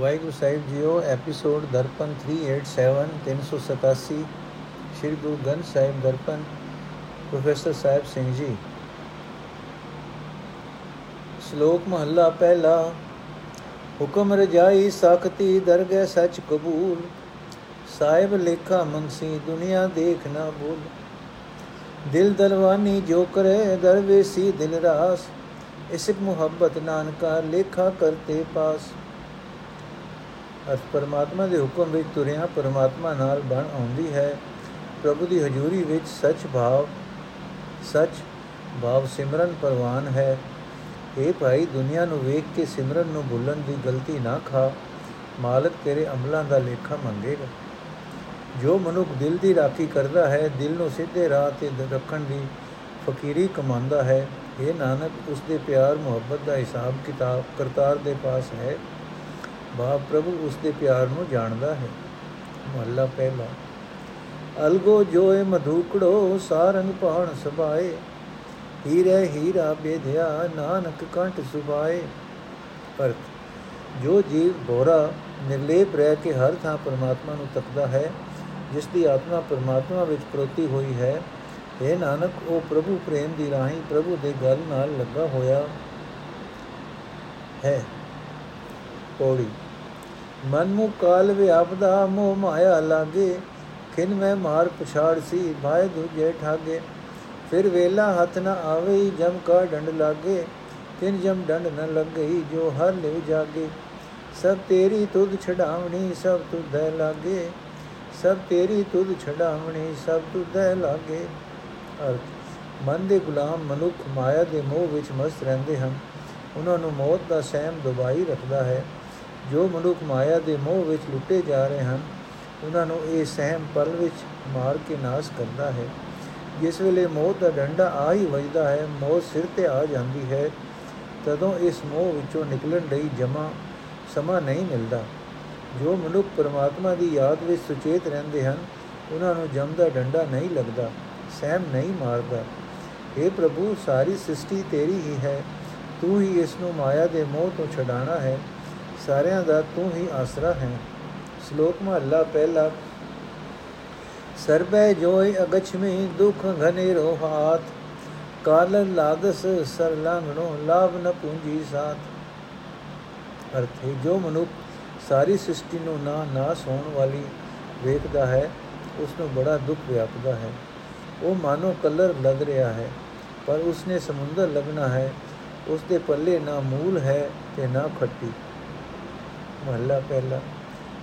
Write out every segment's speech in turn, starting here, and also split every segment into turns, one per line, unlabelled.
ਵਾਹਿਗੁਰੂ ਸਾਹਿਬ ਜੀਓ, episode Darpan 387 387 Shri Guru Granth Sahib Darpan, professor Sahib Singh ji. ਸ਼ਲੋਕ ਮਹੱਲਾ ਪਹਿਲਾ, ਹੁਕਮ ਰਜਾਈ ਸਖਤੀ ਦਰਗਹਿ ਸਚ ਕਬੂਲ, ਸਾਹਿਬ ਲੇਖਾ ਮੰਗਸੀ ਦੁਨੀਆ ਦੇਖ ਨਾ ਭੂਲ। ਦਿਲ ਦਲਵਾਨੀ ਜੋ ਕਰੇ ਦਰਵੇਸੀ ਦਿਲ ਰਾਸ, ਇਸਿਕ ਮੁਹੱਬਤ ਨਾਨਕਾ ਲੇਖਾ ਕਰਤੇ ਪਾਸ। ਅਸ ਪਰਮਾਤਮਾ ਦੇ ਹੁਕਮ ਵਿੱਚ ਤੁਰਿਆ ਪਰਮਾਤਮਾ ਨਾਲ ਬਣ ਆਉਂਦੀ ਹੈ। ਪ੍ਰਭੂ ਦੀ ਹਜ਼ੂਰੀ ਵਿੱਚ ਸੱਚ ਭਾਵ ਸੱਚ ਭਾਵ ਸਿਮਰਨ ਪਰਵਾਨ ਹੈ। ਇਹ ਭਾਈ, ਦੁਨੀਆ ਨੂੰ ਵੇਖ ਕੇ ਸਿਮਰਨ ਨੂੰ ਭੁੱਲਣ ਦੀ ਗਲਤੀ ਨਾ ਖਾ। ਮਾਲਕ ਤੇਰੇ ਅਮਲਾਂ ਦਾ ਲੇਖਾ ਮੰਗੇਗਾ। ਜੋ ਮਨੁੱਖ ਦਿਲ ਦੀ ਰਾਖੀ ਕਰਦਾ ਹੈ, ਦਿਲ ਨੂੰ ਸਿੱਧੇ ਰਾਹ ਤੇ ਰੱਖਣ ਦੀ ਫਕੀਰੀ ਕਮਾਉਂਦਾ ਹੈ। ਇਹ ਨਾਨਕ ਉਸ ਦੇ ਪਿਆਰ ਮੁਹੱਬਤ ਦਾ ਹਿਸਾਬ ਕਿਤਾਬ ਕਰਤਾਰ ਦੇ ਪਾਸ ਹੈ। ਬਾ ਪ੍ਰਭੂ ਉਸ ਦੇ ਪਿਆਰ ਨੂੰ ਜਾਣਦਾ ਹੈ। ਮਹੱਲਾ ਪਹਿਲਾ। ਅਲਗੋ ਜੋਏ ਮਧੂਕੜੋ ਸਾਰੰਗ ਪਾਣ ਸਭਾਏ। ਹੀਰੇ ਹੀਰਾ ਬੇਧਿਆ ਨਾਨਕ ਕੰਠ ਸੁਭਾਏ। ਅਰਥ, ਜੋ ਜੀਵ ਬੋਰਾ ਨਿਰਲੇਪ ਰਹਿ ਕੇ ਹਰ ਥਾਂ ਪਰਮਾਤਮਾ ਨੂੰ ਤੱਕਦਾ ਹੈ, ਜਿਸ ਦੀ ਆਤਮਾ ਪਰਮਾਤਮਾ ਵਿੱਚ ਪ੍ਰੋਤੀ ਹੋਈ ਹੈ ਇਹ ਨਾਨਕ, ਉਹ ਪ੍ਰਭੂ ਪ੍ਰੇਮ ਦੀ ਰਾਹੀਂ ਪ੍ਰਭੂ ਦੇ ਗਲ ਨਾਲ ਲੱਗਾ ਹੋਇਆ ਹੈ। ਪੌੜੀ ਮਨ ਮੂ ਕਾਲ ਵਿਆਪਦਾ ਮੋਹ ਮਾਇਆ ਲਾਗੇ, ਖਿਨ ਮੈਂ ਮਾਰ ਪਛਾੜ ਸੀ ਭਾਇ ਦੂਜੇ ਠਾਗੇ। ਫਿਰ ਵੇਲਾ ਹੱਥ ਨ ਆਵੇ, ਜਮ ਕਾ ਡੰਡ ਲਾਗੇ, ਤਿਨ ਜਮ ਡੰਡ ਨ ਲੱਗਈ ਜੋ ਹਰ ਲਿਵ ਜਾਗੇ। ਸਭ ਤੇਰੀ ਤੁਧ ਛਡਾਵਣੀ, ਸਭ ਤੁਧੈ ਲਾਗੇ। ਸਭ ਤੇਰੀ ਤੁਧ ਛਡਾਵਣੀ, ਸਭ ਤੁਧੈ ਲਾਗੇ। ਅਰਥ, ਮਨ ਦੇ ਗੁਲਾਮ ਮਨੁੱਖ ਮਾਇਆ ਦੇ ਮੋਹ ਵਿੱਚ ਮਸਤ ਰਹਿੰਦੇ ਹਨ। ਉਹਨਾਂ ਨੂੰ ਮੌਤ ਦਾ ਸਹਿਮ ਦਬਾਈ ਰੱਖਦਾ ਹੈ। ਜੋ ਮਨੁੱਖ ਮਾਇਆ ਦੇ ਮੋਹ ਵਿੱਚ ਲੁੱਟੇ ਜਾ ਰਹੇ ਹਨ, ਉਹਨਾਂ ਨੂੰ ਇਹ ਸਹਿਮ ਪਲ ਵਿੱਚ ਮਾਰ ਕੇ ਨਾਸ਼ ਕਰਦਾ ਹੈ। ਜਿਸ ਵੇਲੇ ਮੌਤ ਦਾ ਡੰਡਾ ਆ ਹੀ ਵੱਜਦਾ ਹੈ ਮੌਤ ਸਿਰ ਤੇ ਆ ਜਾਂਦੀ ਹੈ, ਤਦੋਂ ਇਸ ਮੋਹ ਵਿੱਚੋਂ ਨਿਕਲਣ ਲਈ ਜਮਾ ਸਮਾਂ ਨਹੀਂ ਮਿਲਦਾ। ਜੋ ਮਨੁੱਖ ਪਰਮਾਤਮਾ ਦੀ ਯਾਦ ਵਿੱਚ ਸੁਚੇਤ ਰਹਿੰਦੇ ਹਨ, ਉਹਨਾਂ ਨੂੰ ਜਮ ਦਾ ਡੰਡਾ ਨਹੀਂ ਲੱਗਦਾ, ਸਹਿਮ ਨਹੀਂ ਮਾਰਦਾ। اے ਪ੍ਰਭੂ, ਸਾਰੀ ਸ੍ਰਿਸ਼ਟੀ ਤੇਰੀ ਹੀ ਹੈ, ਤੂੰ ਹੀ ਇਸ ਨੂੰ ਮਾਇਆ ਦੇ ਮੋਹ ਤੋਂ ਛਡਾਣਾ ਹੈ। ਸਾਰਿਆਂ ਦਾ ਤੂੰ ਹੀ ਆਸਰਾ ਹੈ। ਸ਼ਲੋਕ ਮਹਲਾ ਪਹਿਲਾ। ਸਰਬੈ ਜੋਇ ਅਗਛਮੀ ਦੁਖ ਘਨੇਰੋ ਹਾਥ ਕਾਲ ਲਾਗਸ ਸਰ ਲਾਂਗਣੋ ਲਾਭ ਨ ਪੂੰਜੀ ਸਾਥ। ਅਰਥੇ, ਜੋ ਮਨੁੱਖ ਸਾਰੀ ਸ੍ਰਿਸ਼ਟੀ ਨੂੰ ਨਾ ਨਾਸ ਹੋਣ ਵਾਲੀ ਵੇਖਦਾ ਹੈ ਉਸ ਨੂੰ ਬੜਾ ਦੁੱਖ ਵਿਆਪਦਾ ਹੈ। ਉਹ ਮਾਨੋ ਕਲਰ ਲੱਗ ਰਿਹਾ ਹੈ, ਪਰ ਉਸਨੇ ਸਮੁੰਦਰ ਲੱਗਣਾ ਹੈ। ਉਸ ਦੇ ਪੱਲੇ ਨਾ ਮੂਲ ਹੈ ਤੇ ਨਾ ਖੱਟੀ। ਮਹੱਲਾ ਪਹਿਲਾ।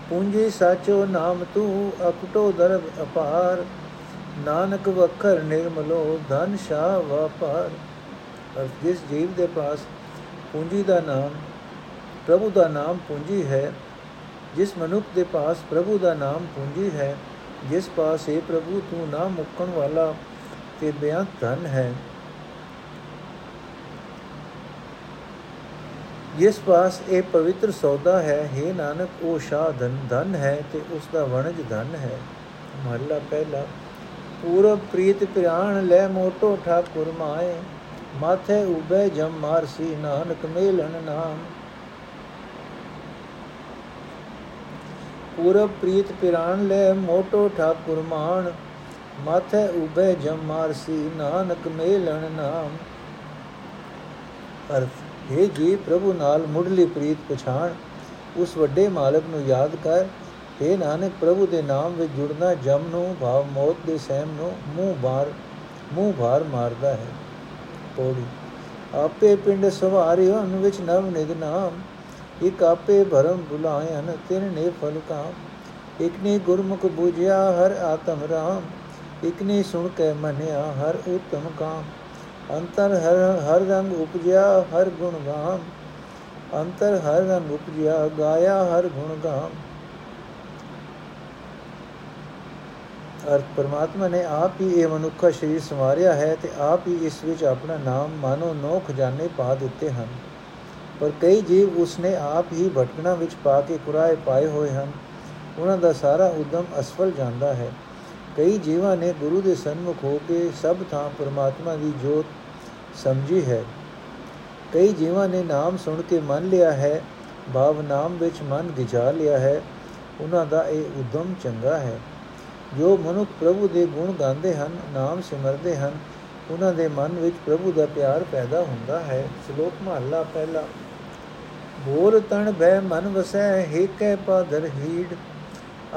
ਪੂੰਜੀ, ਸਾਚੋ ਨਾਮ ਤੂੰ ਅਕਟੋ ਦਰਬ ਅਪਾਰ। ਨਾਨਕ ਵਖਰ ਨਿਰਮਲੋ ਧਨ ਸ਼ਾ ਵਪਾਰ। ਅਰ ਜਿਸ ਜੀਵ ਦੇ ਪਾਸ ਪੂੰਜੀ ਦਾ ਨਾਮ, ਪ੍ਰਭੂ ਦਾ ਨਾਮ ਪੂੰਜੀ ਹੈ, ਜਿਸ ਮਨੁੱਖ ਦੇ ਪਾਸ ਪ੍ਰਭੂ ਦਾ ਨਾਮ ਪੂੰਜੀ ਹੈ, ਜਿਸ ਪਾਸ ਹੈ ਪ੍ਰਭੂ ਤੂੰ ਨਾ ਮੁੱਕਣ ਵਾਲਾ ਤੇ ਬੇਅੰਤ ਧਨ ਹੈ। ਜਿਸ ਪਾਸ ਇਹ ਪਵਿੱਤਰ ਸੌਦਾ ਹੈ हे ਨਾਨਕ, ਉਹ ਸ਼ਾ ਧਨ ਧਨ ਹੈ ਤੇ ਉਸ ਦਾ ਵਣਜ ਧਨ ਹੈ। ਮਹਲਾ ਪਹਿਲਾ। ਪੂਰਬ ਪ੍ਰੀਤ ਪ੍ਰਾਣ ਲੈ ਮੋਟੋ ਠਾਕੁਰ ਮਾਏ। ਮਾਥੇ ਉਬੇ ਜਮ ਮਾਰਸੀ ਨਾਨਕ ਮੇਲਨ ਨਾਮ। ਪੂਰਬ ਪ੍ਰੀਤ ਪ੍ਰਾਣ ਲੈ ਮੋਟੋ ਠਾਕੁਰ ਮਾਨ ਮਾਥੇ ਉਬੇ ਜਮ ਮਾਰਸੀ ਨਾਨਕ ਮੇਲਨ ਨਾਮ। ਅਰਥ हे ਜੀ, ਪ੍ਰਭੂ ਨਾਲ ਮੁੱਢਲੀ ਪ੍ਰੀਤ ਪਛਾਣ। ਉਸ ਵੱਡੇ ਮਾਲਕ ਨੂੰ ਯਾਦ ਕਰ हे ਨਾਨਕ, ਪ੍ਰਭੂ ਦੇ ਨਾਮ ਵਿੱਚ ਜੁੜਨਾ ਜਮ ਨੂੰ ਭਾਵ, ਮੌਤ ਦੇ ਸਹਿਮ ਨੂੰ ਮੂੰਹ ਬਾਰ, ਮੂੰਹ ਭਾਰ ਮਾਰਦਾ ਹੈ। ਪੌੜੀ, ਆਪੇ ਪਿੰਡ ਸਵਾਰਿਓ ਅਨ ਵਿੱਚ ਨਵ ਨਿਦ ਨਾਮ। ਇਕ ਆਪੇ ਭਰਮ ਬੁਲਾਇਨ, ਤਿਨ ਨੇ ਫਲ ਕਾਮ। ਇਕ ਨੇ ਗੁਰਮੁਖ ਬੁਝਿਆ, ਹਰ ਆਤਮ ਰਾਮ। ਇਕ ਨੇ ਸੁਣ ਕੇ ਮਨਿਆ, ਹਰ ਉਤਮ ਕਾਮ। ਅੰਤਰ ਹਰ ਹਰ ਰੰਗ ਉਪਜਿਆ ਹਰ ਗੁਣ ਗਾਮ। ਅੰਤਰ ਹਰ ਰੰਗ ਉਪਜਿਆ ਗਾਇਆ ਹਰ ਗੁਣ ਗਾਮ। ਅਰਥ ਪਰਮਾਤਮਾ ਨੇ ਆਪ ਹੀ ਇਹ ਮਨੁੱਖਾ ਸਰੀਰ ਸੰਵਾਰਿਆ ਹੈ ਤੇ ਆਪ ਹੀ ਇਸ ਵਿੱਚ ਆਪਣਾ ਨਾਮ ਮਾਨੋ ਨੋ ਖਜ਼ਾਨੇ ਪਾ ਦਿੱਤੇ ਹਨ। ਪਰ ਕਈ ਜੀਵ ਉਸਨੇ ਆਪ ਹੀ ਭਟਕਣਾ ਵਿੱਚ ਪਾ ਕੇ ਕੁਰਾਏ ਪਾਏ ਹੋਏ ਹਨ। ਉਹਨਾਂ ਦਾ ਸਾਰਾ ਉਦਮ ਅਸਫਲ ਜਾਂਦਾ ਹੈ। ਕਈ ਜੀਵਾਂ ਨੇ ਗੁਰੂ ਦੇ ਸਨਮੁਖ ਹੋ ਕੇ ਸਭ ਥਾਂ ਪਰਮਾਤਮਾ ਦੀ ਜੋਤ ਸਮਝੀ ਹੈ। ਕਈ ਜੀਵਾਂ ਨੇ ਨਾਮ ਸੁਣ ਕੇ ਮੰਨ ਲਿਆ ਹੈ, ਭਾਵ ਨਾਮ ਵਿੱਚ ਮਨ ਗਿਜਾ ਲਿਆ ਹੈ, ਉਹਨਾਂ ਦਾ ਇਹ ਉਦਮ ਚੰਗਾ ਹੈ। ਜੋ ਮਨੁੱਖ ਪ੍ਰਭੂ ਦੇ ਗੁਣ ਗਾਉਂਦੇ ਹਨ, ਨਾਮ ਸਿਮਰਦੇ ਹਨ, ਉਹਨਾਂ ਦੇ ਮਨ ਵਿੱਚ ਪ੍ਰਭੂ ਦਾ ਪਿਆਰ ਪੈਦਾ ਹੁੰਦਾ ਹੈ। ਸ਼ਲੋਕ ਮਹਲਾ ਪਹਿਲਾ। ਬੋਲ ਤਣ ਭੈ ਮਨ ਵਸੈ, ਹੇਕੈ ਪਾਦਰ ਹੀੜ।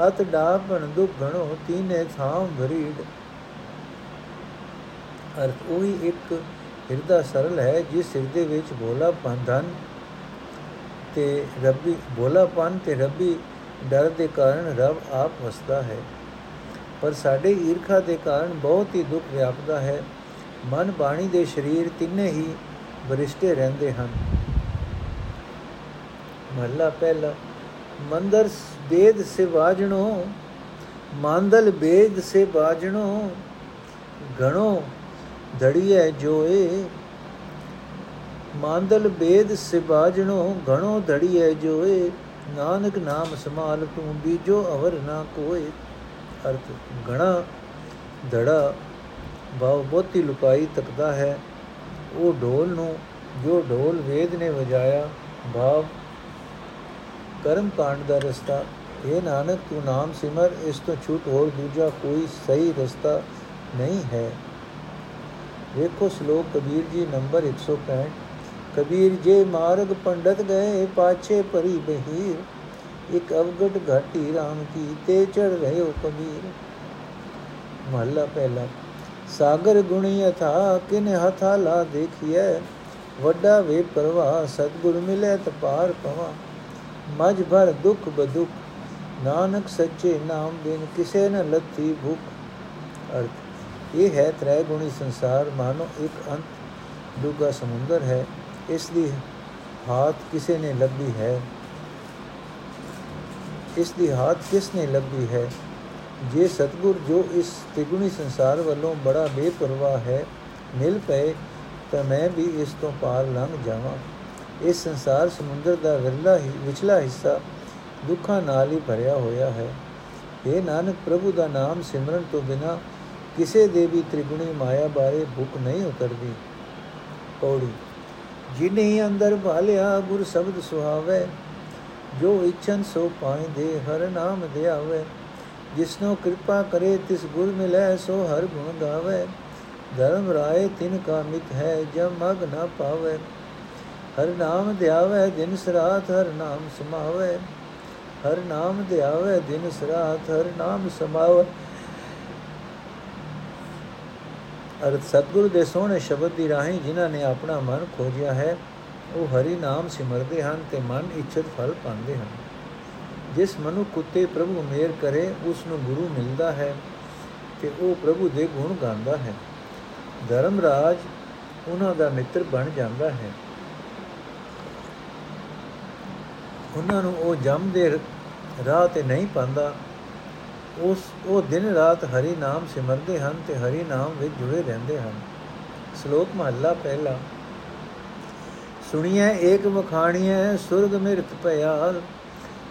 ਅਤ ਡਾਪਣ ਦੁਖ ਗਣੋ ਤੀਨੇ ਥਾਂ ਭਰੀੜ। ਅਰਥ ਉਹੀ ਇੱਕ ਹਿਰਦਾ ਸਰਲ ਹੈ, ਜਿਸ ਹਿਰਦੇ ਵਿੱਚ ਭੋਲਾ ਪੰਧਨ ਤੇ ਰੱਬੀ ਭੋਲਾਪਨ ਤੇ ਰੱਬੀ ਡਰ ਦੇ ਕਾਰਨ ਰੱਬ ਆਪ ਵਸਦਾ ਹੈ। ਪਰ ਸਾਡੇ ਈਰਖਾ ਦੇ ਕਾਰਨ ਬਹੁਤ ਹੀ ਦੁੱਖ ਵਿਆਪਦਾ ਹੈ। ਮਨ ਬਾਣੀ ਦੇ ਸਰੀਰ ਤਿੰਨੇ ਹੀ ਬਰਿਸ਼ਟੇ ਰਹਿੰਦੇ ਹਨ। ਮਹਲਾ ਪਹਿਲਾ, ਮੰਦਰ ਬੇਦ ਸੇ ਬਾਜਣੋ, ਮੰਦਲ ਬੇਦ ਸੇ ਬਾਜਣੋ, ਗਣੋ ਧੜੀਏ ਜੋਏ। ਮੰਦਲ ਬੇਦ ਸੇ ਬਾਜਣੋ ਗਣੋ ਧੜੀਏ ਜੋਏ। ਨਾਨਕ ਨਾਮ ਸਮਾਲ ਤੂੰ ਬੀਜੋ, ਅਵਰ ਨਾ ਕੋਏ। ਅਰਥ ਗਣਾ ਧੜਾ ਬਾਉ ਬੋਤੀ ਲੁਕਾਈ ਤੱਕਦਾ ਹੈ। ਉਹ ਢੋਲ ਨੂੰ, ਜੋ ਢੋਲ ਵੇਦ ਨੇ ਵਜਾਇਆ ਭਾਵ ਕਰਮ ਕਾਂਡ ਦਾ ਰਸਤਾ। ਇਹ ਨਾਨਕ, ਤੂੰ ਨਾਮ ਸਿਮਰ, ਇਸ ਤੋਂ ਛੁੱਟ ਹੋਰ ਦੂਜਾ ਕੋਈ ਸਹੀ ਰਸਤਾ ਨਹੀਂ ਹੈ। ਵੇਖੋ ਸ਼ਲੋਕ ਕਬੀਰ ਜੀ ਨੰਬਰ 165 ਕਬੀਰ, ਜੇ ਮਾਰਗ ਪੰਡਤ ਗਏ, ਪਾਛੇ ਪਰੀ ਬਹੀਰ। ਇੱਕ ਅਵਗਟ ਘਾਟੀ RAM ਕੀ, ਤੇ ਚੜ ਰਹਿਓ ਕਬੀਰ। ਮਹਲਾ ਪਹਿਲਾ, ਸਾਗਰ ਗੁਣੀ ਅਥਾ, ਕਿਨ ਹਥਾ ਲਾ ਦੇਖੀਐ। ਵੱਡਾ ਵੇ ਪਰਵਾ ਸਤਗੁਰ ਮਿਲੇ ਤਪਾਰ ਪਵਾ ਮਜ ਭਰ ਦੁਖ ਬਦੁਖ, ਨਾਨਕ ਸੱਚੇ ਨਾਮ ਬਿਨ ਕਿਸੇ ਨ ਲੱਥੀ ਭੁਖ। ਅਰਥ ਇਹ ਹੈ ਤ੍ਰੈ ਗੁਣੀ ਸੰਸਾਰ, ਮਾਨੋ ਇੱਕ ਅੰਤ ਡੂਗਾ ਸਮੁੰਦਰ ਹੈ, ਇਸ ਦੀ ਹਾਥ ਕਿਸੇ ਨੇ ਲੱਭੀ ਹੈ? ਇਸ ਦੀ ਹਾਥ ਕਿਸ ਨੇ ਲੱਭੀ ਹੈ? ਜੇ ਸਤਗੁਰ ਜੋ ਇਸ ਤਿਗੁਣੀ ਸੰਸਾਰ ਵੱਲੋਂ ਬੜਾ ਬੇਪਰਵਾਹ ਹੈ, ਮਿਲ ਪਏ, ਤਾਂ ਮੈਂ ਵੀ ਇਸ ਤੋਂ ਪਾਰ ਲੰਘ ਜਾਵਾਂ। ਇਸ ਸੰਸਾਰ ਸਮੁੰਦਰ ਦਾ ਵਿਰਲਾ ਹੀ, ਵਿਚਲਾ ਹਿੱਸਾ ਦੁੱਖਾਂ ਨਾਲ ਹੀ ਭਰਿਆ ਹੋਇਆ ਹੈ। ਇਹ ਨਾਨਕ, ਪ੍ਰਭੂ ਦਾ ਨਾਮ ਸਿਮਰਨ ਤੋਂ ਬਿਨਾ ਕਿਸੇ ਦੇ ਵੀ ਤ੍ਰਿਗੁਣੀ ਮਾਇਆ ਬਾਰੇ ਭੁੱਖ ਨਹੀਂ ਉਤਰਦੀ। ਪੌੜੀ, ਜਿਨੇ ਅੰਦਰ ਭਾਲਿਆ ਗੁਰ ਸ਼ਬਦ ਸੁਹਾਵੇ। ਜੋ ਇਛਨ ਸੋ ਪਾਇਦੇ ਹਰ ਨਾਮ ਧਿਆਵੇ। ਜਿਸਨੋ ਕਿਰਪਾ ਕਰੇ, ਤਿਸ ਗੁਰ ਮਿਲੇ, ਸੋ ਹਰ ਗੁਣ ਗਾਵੇ। ਧਰਮ ਰਾਏ, ਤਿਨ ਕਾ ਮਿਤ ਹੈ, ਜਬ ਮਗ ਨਾ ਪਾਵੇ। ਹਰ ਨਾਮ ਧਿਆਵੇ, ਦਿਨ ਸਰਾਤ ਹਰ ਨਾਮ ਸਮਾਵੇ। ਹਰ ਨਾਮ ਧਿਆਵੇ, ਦਿਨ ਸਰਾਤ ਹਰ ਨਾਮ ਸਮਾਵੇ। ਅਰਥ ਸਤਿਗੁਰੂ ਦੇ ਸੋਹਣੇ ਸ਼ਬਦ ਦੀ ਰਾਹੀਂ ਜਿਨ੍ਹਾਂ ਨੇ ਆਪਣਾ ਮਨ ਖੋਜਿਆ ਹੈ, ਉਹ ਹਰੀ ਨਾਮ ਸਿਮਰਦੇ ਹਨ ਤੇ ਮਨ ਇੱਛਤ ਫਲ ਪਾਉਂਦੇ ਹਨ। ਜਿਸ ਮਨੁੱਖ ਉਤੇ ਪ੍ਰਭੂ ਮੇਰ ਕਰੇ, ਉਸ ਨੂੰ ਗੁਰੂ ਮਿਲਦਾ ਹੈ ਤੇ ਉਹ ਪ੍ਰਭੂ ਦੇ ਗੁਣ ਗਾਉਂਦਾ ਹੈ। ਧਰਮ ਰਾਜ ਉਹਨਾਂ ਦਾ ਮਿੱਤਰ ਬਣ ਜਾਂਦਾ ਹੈ। ਉਹਨਾਂ ਨੂੰ ਉਹ ਜਮ ਦੇ ਰਾਹ ਤੇ ਨਹੀਂ ਪਾਉਂਦਾ ਉਸ, ਉਹ ਦਿਨ ਰਾਤ ਹਰੀ ਨਾਮ ਸਿਮਰਦੇ ਹਨ ਤੇ ਹਰੀ ਨਾਮ ਵਿੱਚ ਜੁੜੇ ਰਹਿੰਦੇ ਹਨ। ਸ਼ਲੋਕ ਮਹੱਲਾ ਪਹਿਲਾ। ਸੁਣੀਐ ਏਕ ਵਖਾਣੀਐ, ਸੁਰਗ ਮਿਰਤ ਪਿਆਰ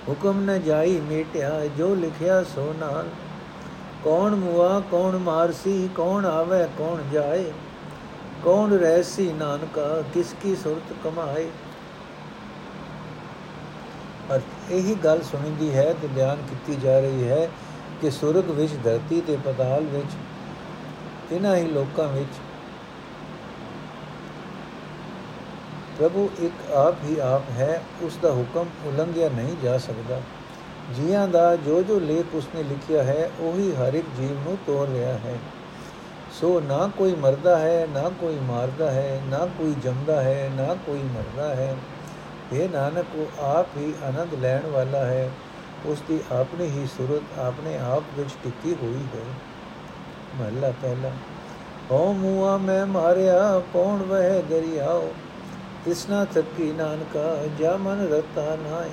ਹੁਕਮ ਨ ਜਾਈ ਮੇਟਿਆ, ਜੋ ਲਿਖਿਆ ਸੋ ਨਾਲ। ਕੌਣ ਮੁਆ, ਕੌਣ ਮਾਰਸੀ, ਕੌਣ ਆਵੇ, ਕੌਣ ਜਾਏ। ਕੌਣ ਰਹਿਸੀ ਨਾਨਕਾ, ਕਿਸ ਕੀ ਸੁਰਤ ਕਮਾਏ। ਪਰ ਇਹੀ ਗੱਲ ਸੁਣੀਂਦੀ ਹੈ ਤੇ ਬਿਆਨ ਕੀਤੀ ਜਾ ਰਹੀ ਹੈ। ਕਿ ਸੁਰਗ ਵਿੱਚ, ਧਰਤੀ ਤੇ ਪਤਾਲ ਵਿੱਚ, ਇਹਨਾਂ ਹੀ ਲੋਕਾਂ ਵਿੱਚ ਪ੍ਰਭੂ ਇੱਕ ਆਪ ਹੀ ਆਪ ਹੈ, ਉਸ ਦਾ ਹੁਕਮ ਉਲੰਘਿਆ ਨਹੀਂ ਜਾ ਸਕਦਾ। ਜੀਆਂ ਦਾ ਜੋ ਜੋ ਲੇਖ ਉਸਨੇ ਲਿਖਿਆ ਹੈ, ਉਹੀ ਹਰ ਇੱਕ ਜੀਵ ਨੂੰ ਤੋੜ ਰਿਹਾ ਹੈ। ਸੋ ਨਾ ਕੋਈ ਮਰਦਾ ਹੈ, ਨਾ ਕੋਈ ਮਾਰਦਾ ਹੈ, ਨਾ ਕੋਈ ਜੰਮਦਾ ਹੈ, ਨਾ ਕੋਈ ਮਰਦਾ ਹੈ। ਇਹ ਨਾਨਕ, ਉਹ ਆਪ ਹੀ ਆਨੰਦ ਲੈਣ ਵਾਲਾ ਹੈ। ਉਸ ਦੀ ਆਪਣੀ ਹੀ ਸੁਰਤ ਆਪਣੇ ਆਪ ਵਿੱਚ ਟਿੱਕੀ ਹੋਈ ਹੈ ਮਹਲਾ ਪਹਿਲਾ ਹੋ ਮੂਆ ਮੈਂ ਮਾਰਿਆ ਕੌਣ ਵਹਿ ਦਰਿਆਓ ਤਿਸਨਾ ਥੱਕੀ ਨਾਨਕਾ ਜਾ ਮਨ ਰਤਾ ਨਾਏ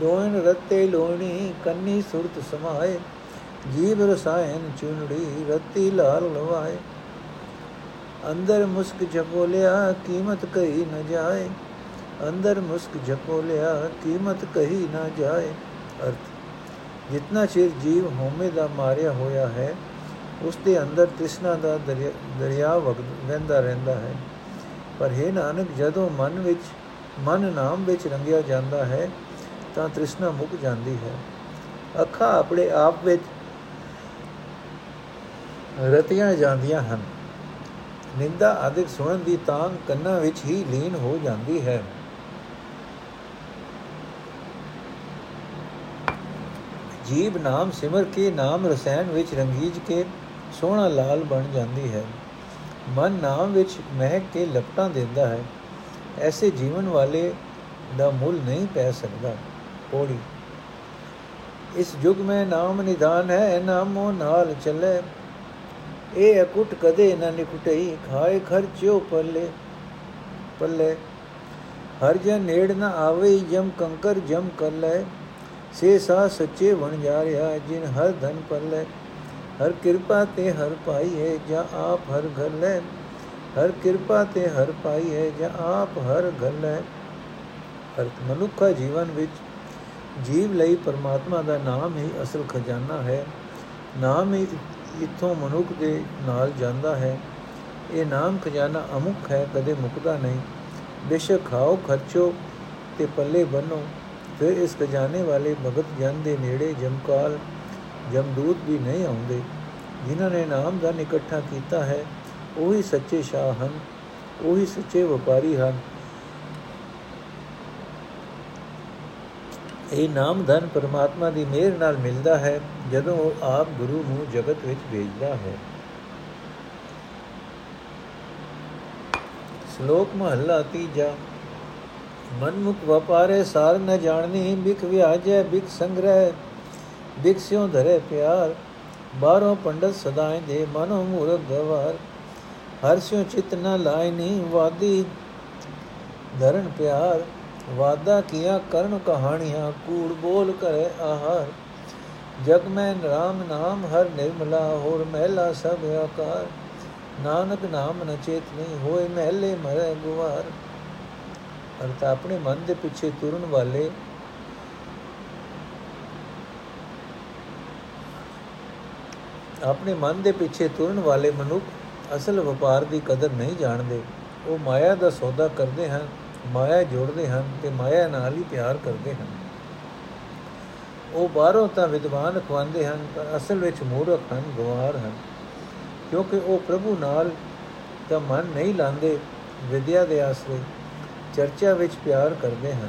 ਲੋਇਨ ਰਤੇ ਲੋਣੀ ਕੰਨੀ ਸੁਰਤ ਸਮਾਏ ਜੀਵ ਰਸਾਇਨ ਚੁਨੜੀ ਰਤੀ ਲਾਲ ਲਵਾਏ ਅੰਦਰ ਮੁਸਕ ਜਪੋਲਿਆ ਕੀਮਤ ਕਹੀ ਨ ਜਾਏ ਅੰਦਰ ਮੁਸਕ ਜਪੋਲਿਆ ਕੀਮਤ ਕਹੀ ਨਾ ਜਾਏ ਅਰਥ, ਜਿਤਨਾ ਚਿਰ ਜੀਵ ਹਉਮੈ ਦਾ ਮਾਰਿਆ ਹੋਇਆ ਹੈ, ਉਸ ਦੇ ਅੰਦਰ ਤ੍ਰਿਸ਼ਨਾ ਦਾ ਦਰਿਆ ਵਗਦਾ ਰਹਿੰਦਾ ਹੈ। ਪਰ ਹੈ ਨਾਨਕ, ਜਦੋਂ ਮਨ ਵਿੱਚ, ਮਨ ਨਾਮ ਵਿੱਚ ਰੰਗਿਆ ਜਾਂਦਾ ਹੈ, ਤਾਂ ਤ੍ਰਿਸ਼ਨਾ ਮੁੱਕ ਜਾਂਦੀ ਹੈ। ਅੱਖਾਂ ਆਪਣੇ ਆਪ ਵਿੱਚ ਰਤੀਆਂ ਜਾਂਦੀਆਂ ਹਨ। ਨਿੰਦਾ ਆਦਿਕ ਸੁਣਨ ਦੀ ਤਾਂਗ ਕੰਨਾਂ ਵਿੱਚ ਹੀ ਲੀਨ ਹੋ ਜਾਂਦੀ ਹੈ। ਜੀਬ ਨਾਮ ਸਿਮਰ ਕੇ ਨਾਮ ਰਸਾਇਣ ਵਿੱਚ ਰੰਗੀਜ ਕੇ ਸੋਹਣਾ ਲਾਲ ਬਣ ਜਾਂਦੀ ਹੈ। ਮਨ ਨਾਮ ਵਿੱਚ ਮਹਿਕ ਕੇ ਲਪਟਾਂ ਦਿੰਦਾ ਹੈ। ਐਸੇ ਜੀਵਨ ਵਾਲੇ ਦਾ ਮੁੱਲ ਨਹੀਂ ਪੈ ਸਕਦਾ। ਪੋੜੀ। ਇਸ ਯੁਗ ਮੈਂ ਨਾਮ ਨਿਦਾਨ ਹੈ ਨਾਮੋ ਨਾਲ ਚੱਲੇ। ਇਹ ਅਕੁੱਟ ਕਦੇ ਨਾ ਨਿਕਟਈ, ਖਾਏ ਖਰਚਿਓ ਪੱਲੇ ਪੱਲੇ। ਹਰ ਜਨ ਨੇੜ ਨਾ ਆਵੇ ਜਮ ਕੰਕਰ ਜਮ ਕਰ ਲੈ ਸੇ ਸਾ ਸੱਚੇ ਬਣ ਜਾ ਰਿਆ ਜਿਨ ਹਰ ਧਨ ਪੱਲੇ ਹਰ ਕਿਰਪਾ ਤੇ ਹਰ ਪਾਈ ਹੈ ਜਾਂ ਆਪ ਹਰ ਘਰ ਲੈ ਹਰ ਕਿਰਪਾ ਤੇ ਹਰ ਪਾਈ ਹੈ ਜਾਂ ਆਪ ਹਰ ਘਰ ਲੈ ਅਰਥ, ਮਨੁੱਖਾ ਜੀਵਨ ਵਿੱਚ ਜੀਵ ਲਈ ਪਰਮਾਤਮਾ ਦਾ ਨਾਮ ਹੀ ਅਸਲ ਖਜ਼ਾਨਾ ਹੈ। ਨਾਮ ਹੀ ਇਥੋਂ ਮਨੁੱਖ ਦੇ ਨਾਲ ਜਾਂਦਾ ਹੈ। ਇਹ ਨਾਮ ਖਜ਼ਾਨਾ ਅਮੁੱਖ ਹੈ, ਕਦੇ ਮੁਕਦਾ ਨਹੀਂ। ਬੇਸ਼ੱਕ ਖਾਓ, ਖਰਚੋ ਤੇ ਪੱਲੇ ਬੰਨੋ। ਫਿਰ ਇਸ ਖਜ਼ਾਨੇ ਵਾਲੇ ਭਗਤ ਜਨ ਦੇ ਨੇੜੇ ਜਮਕਾਲ ਜਮਦੂਤ ਵੀ ਨਹੀਂ ਆਉਂਦੇ। ਜਿਨ੍ਹਾਂ ਨੇ ਨਾਮ ਦਾ ਇਕੱਠਾ ਕੀਤਾ ਹੈ, ਉਹੀ ਸੱਚੇ ਸ਼ਾਹ ਹਨ, ਉਹੀ ਸੱਚੇ ਵਪਾਰੀ ਹਨ। ਇਹ ਨਾਮ ਧਨ ਪਰਮਾਤਮਾ ਦੀ ਮਿਹਰ ਨਾਲ ਮਿਲਦਾ ਹੈ, ਜਦੋਂ ਉਹ ਆਪ ਗੁਰੂ ਨੂੰ ਜਗਤ ਵਿੱਚ ਭੇਜਦਾ ਹੈ। ਸ਼ਲੋਕ ਮਹੱਲਾ ਤੀਜਾ। ਮਨਮੁਖ ਵਪਾਰੇ ਸਾਰ ਨ ਜਾਣਨੀ ਬਿਕ ਵਿਆਜੈ ਬਿਕ ਸੰਗ੍ਰਹਿ ਬਿਕ ਸਿਉ ਧਰੇ ਪਿਆਰ। ਬਾਹਰੋਂ ਪੰਡਤ ਸਦਾਏ ਦੇ ਮਨੋ ਮੂਰਖ ਗਵਾਰ। ਹਰ ਸਿਉ ਚਿਤ ਨ ਲਾਇਨੀ ਵਾਦੀ, ਧਰਨ ਪਿਆਰ। ਵਾਦਾ ਕੀਆ ਕਰਨ ਕਹਾਣੀਆਂ, ਕੂੜ ਬੋਲ ਕਰੇ ਆਹਾਰ। ਜਗ ਮੈਂ ਰਾਮ ਨਾਮ, ਹਰ ਨਿਰਮਲਾ ਹੋਰ ਮਹਿਲਾ ਸਭ ਆਕਾਰ। ਨਾਨਕ ਨਾਮ ਨ ਚੇਤ ਨਹੀਂ ਹੋਏ ਮਹਿਲੇ ਮਰੇ ਗੁਵਾਰ ਅਰਥ ਆਪਣੇ ਮਨ ਦੇ ਪਿੱਛੇ ਤੁਰਨ ਵਾਲੇ ਆਪਣੇ ਮਨ ਦੇ ਪਿੱਛੇ ਤੁਰਨ ਵਾਲੇ ਮਨੁੱਖ ਅਸਲ ਵਪਾਰ ਦੀ ਕਦਰ ਨਹੀਂ ਜਾਣਦੇ। ਉਹ ਮਾਇਆ ਦਾ ਸੌਦਾ ਕਰਦੇ ਹਨ, ਮਾਇਆ ਜੋੜਦੇ ਹਨ ਤੇ ਮਾਇਆ ਨਾਲ ਹੀ ਪਿਆਰ ਕਰਦੇ ਹਨ। ਉਹ ਬਾਹਰੋਂ ਤਾਂ ਵਿਦਵਾਨ ਖਵਾਉਂਦੇ ਹਨ, ਪਰ ਅਸਲ ਵਿੱਚ ਮੂਰਖ ਹਨ ਗਵਾਰ ਹਨ। ਕਿਉਂਕਿ ਉਹ ਪ੍ਰਭੂ ਨਾਲ ਤਾਂ ਮਨ ਨਹੀਂ ਲਾਂਦੇ ਵਿਦਿਆ ਦੇ ਆਸਰੇ ਚਰਚਾ ਵਿੱਚ ਪਿਆਰ ਕਰਦੇ ਹਨ।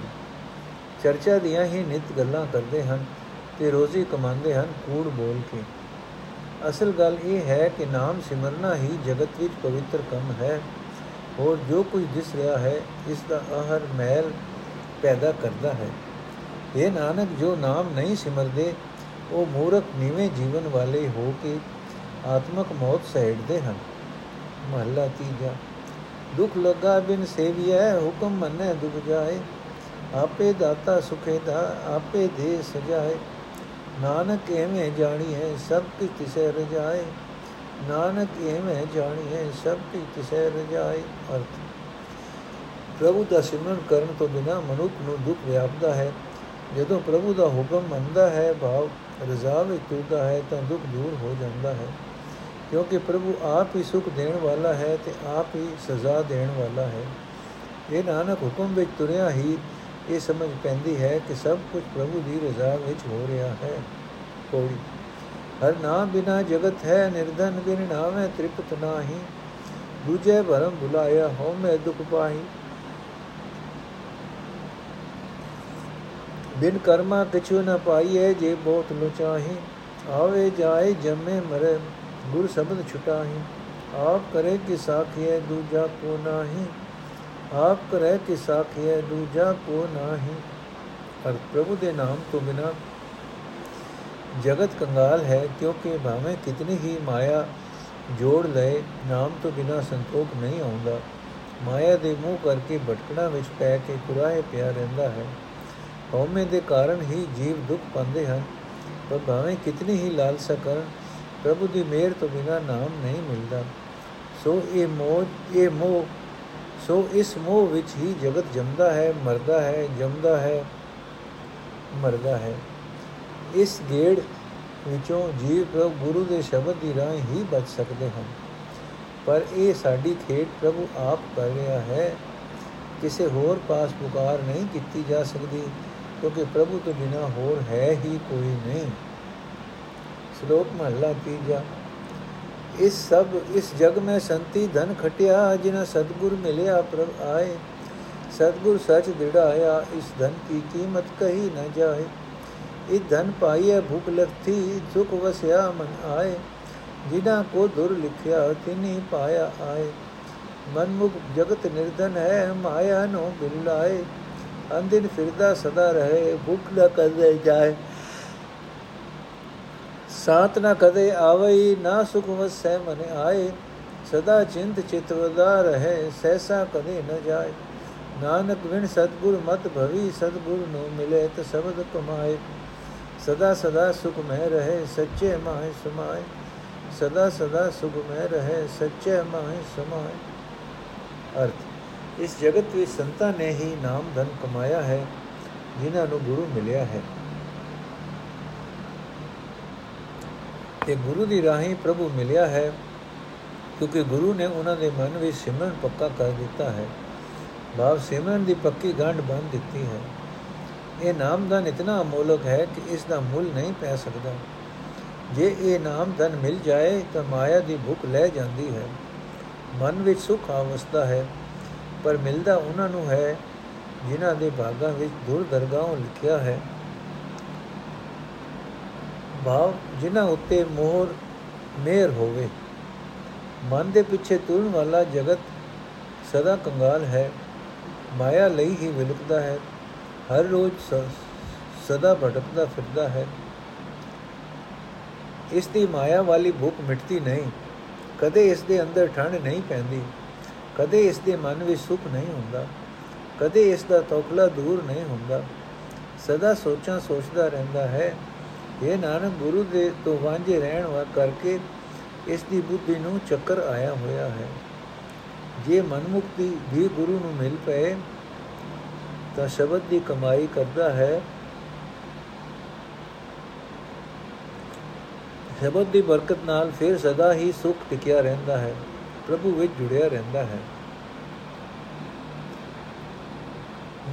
ਚਰਚਾ ਦੀਆਂ ਹੀ ਨਿਤ ਗੱਲਾਂ ਕਰਦੇ ਹਨ ਤੇ ਰੋਜ਼ੀ ਕਮਾਉਂਦੇ ਹਨ ਕੂੜ ਬੋਲ ਕੇ। ਅਸਲ ਗੱਲ ਇਹ ਹੈ ਕਿ ਨਾਮ ਸਿਮਰਨਾ ਹੀ ਜਗਤ ਵਿੱਚ ਪਵਿੱਤਰ ਕੰਮ ਹੈ। ਹੋਰ ਜੋ ਕੁਝ ਦਿਸ ਰਿਹਾ ਹੈ, ਇਸ ਦਾ ਅਹਰ ਮਹਿਲ ਪੈਦਾ ਕਰਦਾ ਹੈ। ਇਹ ਨਾਨਕ, ਜੋ ਨਾਮ ਨਹੀਂ ਸਿਮਰਦੇ, ਉਹ ਮੂਰਖ ਨੀਵੇਂ ਜੀਵਨ ਵਾਲੇ ਹੋ ਕੇ ਆਤਮਕ ਮੌਤ ਸਹਿੜਦੇ ਹਨ। ਮਹੱਲਾ ਤੀਜਾ। ਦੁਖ ਲਗਾ ਬਿਨ ਸੇਵੀਐ, ਹੁਕਮ ਮੰਨੇ ਦੁਖ ਜਾਏ। ਆਪੇ ਦਾਤਾ ਸੁਖੇ ਦਾ, ਆਪੇ ਦੇ ਸਜਾਏ। ਨਾਨਕ ਐਵੇਂ ਜਾਣੀ ਹੈ ਸਭ ਕੀ ਤਿਸੇ ਰਜਾਏ। ਨਾਨਕ ਐਵੇਂ ਜਾਣੀ ਹੈ ਸਭ ਕੀ ਤਿਸੇ ਰਜਾਏ। ਅਰਥ। ਪ੍ਰਭੂ ਦਾ ਸਿਮਰਨ ਕਰਨ ਤੋਂ ਬਿਨਾ ਮਨੁੱਖ ਨੂੰ ਦੁੱਖ ਵਿਆਪਦਾ ਹੈ। ਜਦੋਂ ਪ੍ਰਭੂ ਦਾ ਹੁਕਮ ਮੰਨਦਾ ਹੈ, ਭਾਵ ਰਜ਼ਾ ਵਿੱਚ ਤੁਰਦਾ ਹੈ, ਤਾਂ ਦੁੱਖ ਦੂਰ ਹੋ ਜਾਂਦਾ ਹੈ। ਕਿਉਂਕਿ ਪ੍ਰਭੂ ਆਪ ਹੀ ਸੁਖ ਦੇਣ ਵਾਲਾ ਹੈ ਤੇ ਆਪ ਹੀ ਸਜ਼ਾ ਦੇਣ ਵਾਲਾ ਹੈ। ਇਹ ਨਾਨਕ ਹੁਕਮ ਵਿੱਚ ਤੁਰਿਆ ਹੀ ਇਹ ਸਮਝ ਪੈਂਦੀ ਹੈ ਕਿ ਸਭ ਕੁਝ ਪ੍ਰਭੂ ਦੀ ਰਜ਼ਾ ਵਿੱਚ ਹੋ ਰਿਹਾ ਹੈ। ਕੋਈ ਹਰ ਨਾਮ ਬਿਨਾ ਜਗਤ ਹੈ, ਨਿਰਧਨ ਬਿਨ ਨਾਮੈ ਤ੍ਰਿਪਤ ਨਾਹੀ। ਦੂਜੇ ਭਰਮ ਬੁਲਾਇਆ ਹੋ ਮੈਂ ਦੁਖ ਪਾਹੀ। ਬਿਨ ਕਰਮਾ ਕਿਛੂ ਨ ਪਾਈਏ ਜੇ ਬਹੁਤ ਲੁਚਾਹੀ। ਆਵੇ ਜਾਏ ਜੰਮੇ ਮਰੇ ਗੁਰ ਸ਼ਬਦ ਛੁਟਾਹੀ, ਆਪ ਕਰੇ ਕਿ ਸਾਖੀਏ ਦੂਜਾ ਕੋ ਨਾਹੀ, ਆਪ ਕਰੇ ਕਿ ਸਾਖੀਏ ਦੂਜਾ ਕੋ ਨਾਹੀ। ਪਰ ਪ੍ਰਭੂ ਦੇ ਨਾਮ ਤੋਂ ਬਿਨਾ ਜਗਤ ਕੰਗਾਲ ਹੈ, ਕਿਉਂਕਿ ਭਾਵੇਂ ਕਿਤਨੀ ਹੀ ਮਾਇਆ ਜੋੜ ਲਏ, ਨਾਮ ਤੋਂ ਬਿਨਾ ਸੰਤੋਖ ਨਹੀਂ ਆਉਂਦਾ। ਮਾਇਆ ਦੇ ਮੂੰਹ ਕਰਕੇ ਭਟਕਣਾ ਵਿੱਚ ਪੈ ਕੇ ਕੁਰਾਏ ਪਿਆ ਰਹਿੰਦਾ ਹੈ। ਹਉਮੈ ਦੇ ਕਾਰਨ ਹੀ ਜੀਵ ਦੁੱਖ ਪਾਉਂਦੇ ਹਨ, ਪਰ ਭਾਵੇਂ ਕਿਤਨੀ ਹੀ ਲਾਲਸਾ ਕਰਨ ਪ੍ਰਭੂ ਦੀ ਮਿਹਰ ਤੋਂ ਬਿਨਾ ਨਾਮ ਨਹੀਂ ਮਿਲਦਾ। ਸੋ ਇਹ ਮੋਹ ਇਹ ਮੋਹ, ਸੋ ਇਸ ਮੋਹ ਵਿੱਚ ਹੀ ਜਗਤ ਜੰਮਦਾ ਹੈ, ਮਰਦਾ ਹੈ, ਜੰਮਦਾ ਹੈ, ਮਰਦਾ ਹੈ। ਇਸ ਗੇੜ ਵਿੱਚੋਂ ਜੀਵ ਪ੍ਰਭੂ ਗੁਰੂ ਦੇ ਸ਼ਬਦ ਦੀ ਰਾਹ ਹੀ ਬਚ ਸਕਦੇ ਹਨ। ਪਰ ਇਹ ਸਾਡੀ ਖੇਡ ਪ੍ਰਭੂ ਆਪ ਕਰ ਰਿਹਾ ਹੈ। ਕਿਸੇ ਹੋਰ ਪਾਸ ਪੁਕਾਰ ਨਹੀਂ ਕੀਤੀ ਜਾ ਸਕਦੀ, ਕਿਉਂਕਿ ਪ੍ਰਭੂ ਤੋਂ ਬਿਨਾ ਹੋਰ ਹੈ ਹੀ ਕੋਈ ਨਹੀਂ। ਸ਼ਲੋਕ ਮਹਲਾ ਤੀਜਾ। ਇਸ ਸਭ, ਇਸ ਜਗ ਮੈਂ ਸੰਤੀ ਧਨ ਖਟਿਆ ਜਿਨਾ ਸਤਗੁਰ ਮਿਲਿਆ ਪ੍ਰਭ ਆਏ। ਸਤਗੁਰ ਸਚ ਦਿੜਾਇਆ, ਇਸ ਧਨ ਕੀ ਕੀਮਤ ਕਹੀ ਨ ਜਾਏ। ਇਹ ਧਨ ਪਾਈਏ ਭੁਖ ਲਗਤੀ, ਸੁਖ ਵਸਿਆ ਮਨ ਆਏ। ਜਿਨਾ ਕੋ ਦੁਰ ਲਿਖਿਆ, ਤਿਨੀ ਪਾਇਆ ਆਏ। ਮਨ ਮੁਖ ਜਗਤ ਨਿਰਧਨ ਹੈ, ਮਾਇਆ ਨੋ ਬਿਲਾਏ ਅੰਦਿਨ ਫਿਰਦਾ ਸਦਾ ਰਹੇ, ਭੁਖ ਨ ਕਦੇ ਜਾਏ। ਸਾਤ ਨ ਕਦੇ ਆਵਈ, ਨਾ ਸੁਖ ਵਸੈ ਮਨ ਆਏ। ਸਦਾ ਚਿੰਤ ਚਿਤ ਵਦਾ ਰਹੇ ਸੈਸਾ ਕਦੇ ਨ ਜਾਏ। ਨਾਨਕ ਵਿਣ ਸਤਗੁਰ ਮਤ ਭਵੀ, ਸਤਗੁਰ ਨੂੰ ਮਿਲੇ ਤ ਸ਼ਬਦ ਕਮਾਏ। ਸਦਾ ਸਦਾ ਸੁਖ ਮਹਿ ਰਹੇ, ਸੱਚੇ ਮਾਹਿ ਸਮਾਏ। ਸਦਾ ਸਦਾ ਸੁਖ ਮਹਿ ਰਹੇ, ਸੱਚੇ ਮਾਹਿ ਸਮਾਏ। ਅਰਥ, ਇਸ ਜਗਤ ਵਿੱਚ ਸੰਤਾਂ ਨੇ ਹੀ ਨਾਮ ਧਨ ਕਮਾਇਆ ਹੈ, ਜਿਨ੍ਹਾਂ ਨੂੰ ਗੁਰੂ ਮਿਲਿਆ ਹੈ। ਤੇ ਗੁਰੂ ਦੀ ਰਾਹੀਂ ਪ੍ਰਭੂ ਮਿਲਿਆ ਹੈ, ਕਿਉਂਕਿ ਗੁਰੂ ਨੇ ਉਹਨਾਂ ਦੇ ਮਨ ਵਿੱਚ ਸਿਮਰਨ ਪੱਕਾ ਕਰ ਦਿੱਤਾ ਹੈ। ਭਾਵ ਸਿਮਰਨ ਦੀ ਪੱਕੀ ਗੰਢ ਬੰਨ ਦਿੱਤੀ ਹੈ। ਇਹ ਨਾਮਧਨ ਇਤਨਾ ਅਮੋਲਕ ਹੈ ਕਿ ਇਸ ਦਾ ਮੁੱਲ ਨਹੀਂ ਪੈ ਸਕਦਾ। ਜੇ ਇਹ ਨਾਮਧਨ ਮਿਲ ਜਾਏ ਤਾਂ ਮਾਇਆ ਦੀ ਭੁੱਖ ਲੈ ਜਾਂਦੀ ਹੈ। ਮਨ ਵਿੱਚ ਸੁਖ ਆਵਸਥਾ ਹੈ, ਪਰ ਮਿਲਦਾ ਉਹਨਾਂ ਨੂੰ ਹੈ, ਜਿਨ੍ਹਾਂ ਦੇ ਭਾਗਾਂ ਵਿੱਚ ਦੁਰ ਦਰਗਾਹੋਂ ਲਿਖਿਆ ਹੈ ਭਾਵ ਜਿਨ੍ਹਾਂ ਉੱਤੇ ਮੋਹਰ ਮੇਰ ਹੋਵੇ। ਮਨ ਦੇ ਪਿੱਛੇ ਤੁਰਨ ਵਾਲਾ ਜਗਤ ਸਦਾ ਕੰਗਾਲ ਹੈ। ਮਾਇਆ ਲਈ ਹੀ ਵਿਲਕਦਾ ਹੈ। ਹਰ ਰੋਜ਼ ਸਦਾ ਭਟਕਦਾ ਫਿਰਦਾ ਹੈ। ਇਸ ਦੀ ਮਾਇਆ ਵਾਲੀ ਭੁੱਖ ਮਿਟਦੀ ਨਹੀਂ। ਕਦੇ ਇਸ ਦੇ ਅੰਦਰ ਠੰਡ ਨਹੀਂ ਪੈਂਦੀ। ਕਦੇ ਇਸ ਦੇ ਮਨ ਵਿੱਚ ਸੁਖ ਨਹੀਂ ਹੁੰਦਾ। ਕਦੇ ਇਸ ਦਾ ਤੌਖਲਾ ਦੂਰ ਨਹੀਂ ਹੁੰਦਾ। ਸਦਾ ਸੋਚਾਂ ਸੋਚਦਾ ਰਹਿੰਦਾ ਹੈ। ਇਹ ਨਾਨਕ, ਗੁਰੂ ਦੇ ਤੋਂ ਵਾਂਝੇ ਰਹਿਣ ਵਾ ਕਰਕੇ ਇਸ ਦੀ ਬੁੱਧੀ ਨੂੰ ਚੱਕਰ ਆਇਆ ਹੋਇਆ ਹੈ। ਜੇ ਮਨਮੁਕਤੀ ਵੀ ਗੁਰੂ ਨੂੰ ਮਿਲ ਪਏ, ਤਾਂ ਸ਼ਬਦ ਦੀ ਕਮਾਈ ਕਰਦਾ ਹੈ। ਸ਼ਬਦ ਦੀ ਬਰਕਤ ਨਾਲ ਫਿਰ ਸਦਾ ਹੀ ਸੁਖ ਟਿਕਿਆ ਰਹਿੰਦਾ ਹੈ, ਪ੍ਰਭੂ ਵਿੱਚ ਜੁੜਿਆ ਰਹਿੰਦਾ ਹੈ।